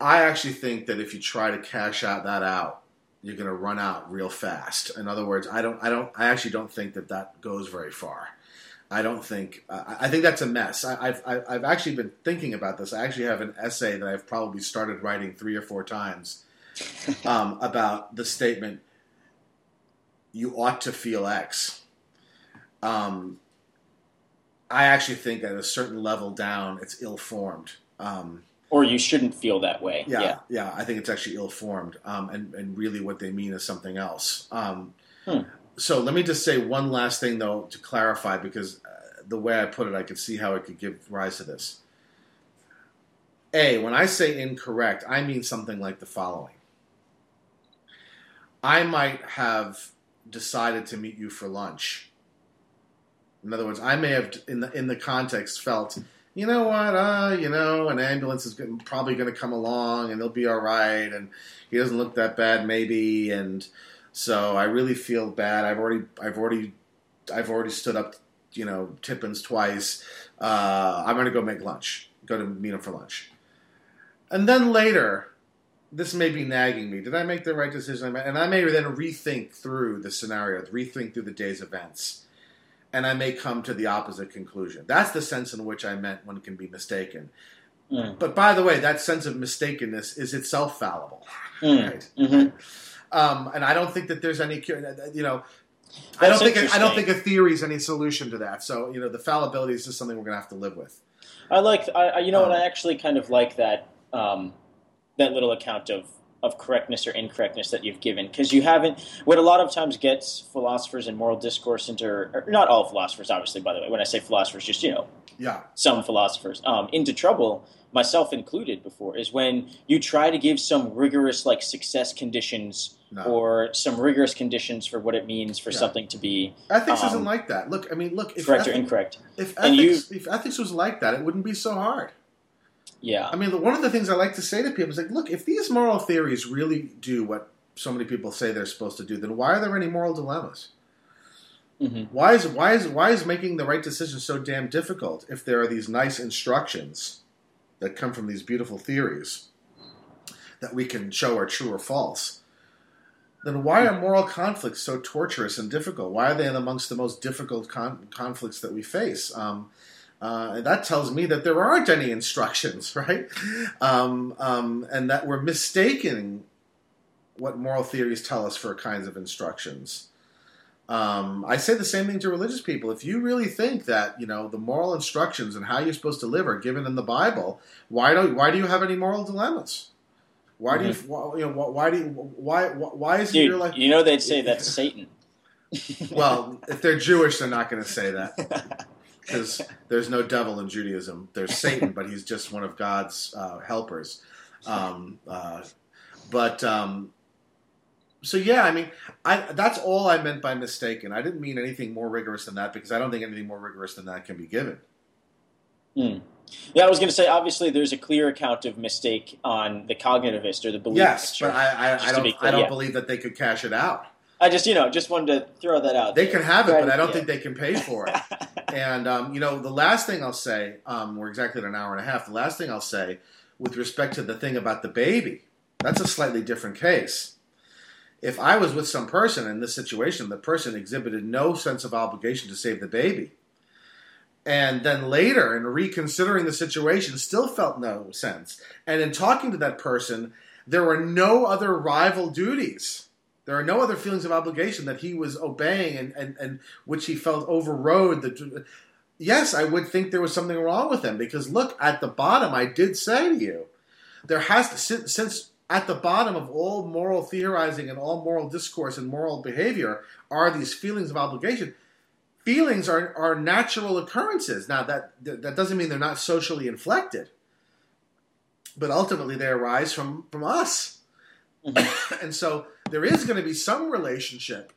I actually think that if you try to cash out that out, you're going to run out real fast. In other words, I don't, I don't, I actually don't think that that goes very far. I don't think. Uh, I think that's a mess. I, I've, I've actually been thinking about this. I actually have an essay that I've probably started writing three or four times um, about the statement "you ought to feel X." Um, I actually think at a certain level down, it's ill-formed. Um, or you shouldn't feel that way. yeah, yeah, I think it's actually ill-formed, um, and and really what they mean is something else. Um, Hmm. So let me just say one last thing though to clarify, because uh, the way I put it, I could see how it could give rise to this. A, when I say incorrect, I mean something like the following. I might have decided to meet you for lunch. In other words, I may have, in the in the context, felt, you know what, uh, you know, an ambulance is probably going to come along and they'll be all right, and he doesn't look that bad, maybe, and so I really feel bad. I've already, I've already, I've already stood up, you know, Tippins twice. Uh, I'm going to go make lunch, go to meet him for lunch, and then later, this may be nagging me. Did I make the right decision? And I may then rethink through the scenario, rethink through the day's events, and I may come to the opposite conclusion. That's the sense in which I meant one can be mistaken. Mm. But by the way, that sense of mistakenness is itself fallible. Mm. Right. Mhm. Um, and I don't think that there's any, cure- you know, I don't think I don't think a theory is any solution to that. So you know, the fallibility is just something we're going to have to live with. I like, I, you know what? Um, I actually kind of like that um, that little account of of correctness or incorrectness that you've given because you haven't. What a lot of times gets philosophers and moral discourse into, or not all philosophers, obviously. By the way, when I say philosophers, just you know, Yeah, some philosophers um, into trouble, myself included. Before is when you try to give some rigorous like success conditions no. or some rigorous conditions for what it means for Yeah. something to be ethics um, isn't like that. Look, I mean, look, if, correct or incorrect. if and you- ethics if ethics was like that, it wouldn't be so hard. Yeah. I mean, one of the things I like to say to people is like, look, if these moral theories really do what so many people say they're supposed to do, then why are there any moral dilemmas? hmm Why is why is why is making the right decision so damn difficult if there are these nice instructions that come from these beautiful theories that we can show are true or false? Then why are moral conflicts so torturous and difficult? Why are they amongst the most difficult con- conflicts that we face? Um, uh, that tells me that there aren't any instructions, right? Um, um, and that we're mistaking what moral theories tell us for kinds of instructions. Um, I say the same thing to religious people. If you really think that you know the moral instructions and how you're supposed to live are given in the Bible, why don't why do you have any moral dilemmas? Why do you why, you know why, why do you, why why why is Dude, your life? you know they'd say that's Satan. Well, if they're Jewish, they're not going to say that because there's no devil in Judaism. There's Satan, but he's just one of God's uh, helpers. Um, uh, but um, so yeah, I mean, I that's all I meant by mistaken. I didn't mean anything more rigorous than that because I don't think anything more rigorous than that can be given. Hmm. Yeah, I was going to say. Obviously, there's a clear account of mistake on the cognitivist or the belief. Yes, picture. but I, I, I don't clear, I don't yeah. believe that they could cash it out. I just, you know, just wanted to throw that out. They there. can have it, but I don't Yeah. think they can pay for it. And um, you know, the last thing I'll say, um, we're exactly at an hour and a half. The last thing I'll say, with respect to the thing about the baby, that's a slightly different case. If I was with some person in this situation, the person exhibited no sense of obligation to save the baby, and then later, in reconsidering the situation, still felt no sense, and in talking to that person, there were no other rival duties. There are no other feelings of obligation that he was obeying and, and, and which he felt overrode. The, yes, I would think there was something wrong with him because look, at the bottom, I did say to you, there has to, since, since at the bottom of all moral theorizing and all moral discourse and moral behavior are these feelings of obligation. Feelings are, are natural occurrences. Now, that, that doesn't mean they're not socially inflected, but ultimately they arise from, from us. and so there is going to be some relationship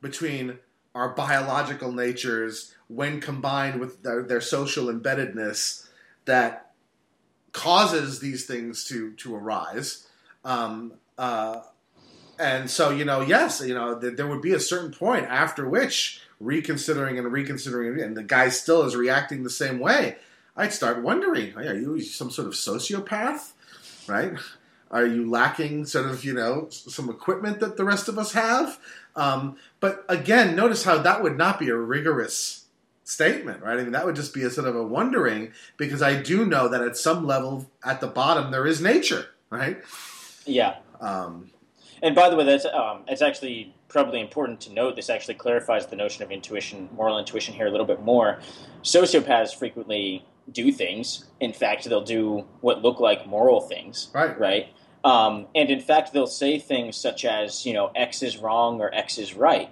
between our biological natures when combined with their, their social embeddedness that causes these things to to arise. Um, uh, and so, you know, yes, you know, th- there would be a certain point after which reconsidering and reconsidering, and the guy still is reacting the same way. I'd start wondering: Are you some sort of sociopath, right? Are you lacking sort of, you know, some equipment that the rest of us have? Um, but again, notice how that would not be a rigorous statement, right? I mean, that would just be a sort of a wondering because I do know that at some level, at the bottom, there is nature, right? yeah. Um, And by the way, that's um, it's actually probably important to note. This actually clarifies the notion of intuition, moral intuition here a little bit more. Sociopaths frequently do things. In fact, they'll do what look like moral things. right. right? Um, and in fact, they'll say things such as, you know, X is wrong or X is right.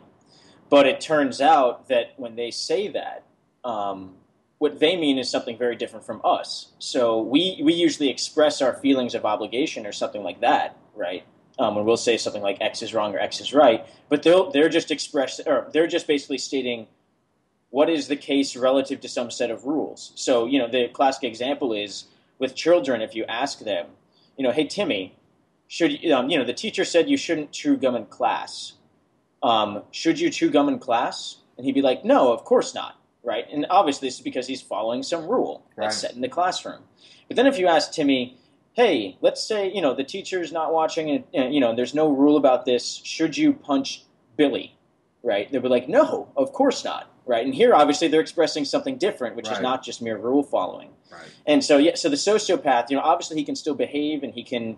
But it turns out that when they say that, um, what they mean is something very different from us. So we, we usually express our feelings of obligation or something like that, right? Um, when we'll say something like X is wrong or X is right, but they'll they're just express or they're just basically stating what is the case relative to some set of rules. So you know the classic example is with children. If you ask them, you know, hey Timmy, should you, um, you know the teacher said you shouldn't chew gum in class. Um, should you chew gum in class? And he'd be like, no, of course not, right? And obviously this is because he's following some rule that's Right. set in the classroom. But then if you ask Timmy, hey, let's say you know the teacher's not watching, and, and you know there's no rule about this. Should you punch Billy? Right? They'd be like, no, of course not. Right? And here, obviously, they're expressing something different, which is not just mere rule following. Right. And so, yeah, so the sociopath, you know, obviously he can still behave and he can,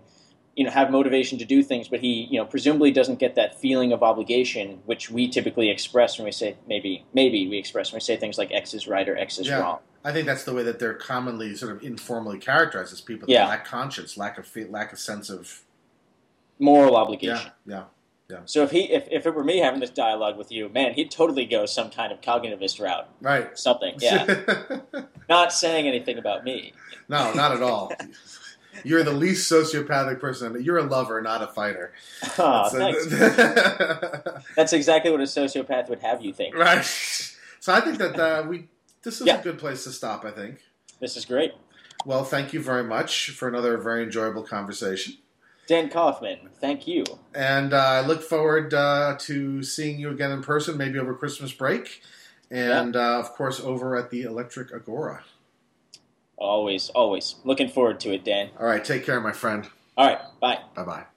you know, have motivation to do things, but he, you know, presumably doesn't get that feeling of obligation, which we typically express when we say maybe, maybe we express when we say things like X is right or X is Yeah. wrong. I think that's the way that they're commonly sort of informally characterized as people that Yeah. lack conscience, lack of lack of sense of Moral obligation. yeah, obligation. yeah. So if he, if, if it were me having this dialogue with you, man, he'd totally go some kind of cognitivist route, Right. something. Yeah, not saying anything about me. no, not at all. You're the least sociopathic person. You're a lover, not a fighter. So- thanks. That's exactly what a sociopath would have you think. right. So I think that uh, we this is Yeah. a good place to stop. I think. This is great. Well, thank you very much for another very enjoyable conversation. Dan Kaufman, thank you. And uh, I look forward uh, to seeing you again in person, maybe over Christmas break. And uh, of course, over at the Electric Agora. Always, always. Looking forward to it, Dan. All right, take care, my friend. All right, bye. Bye bye.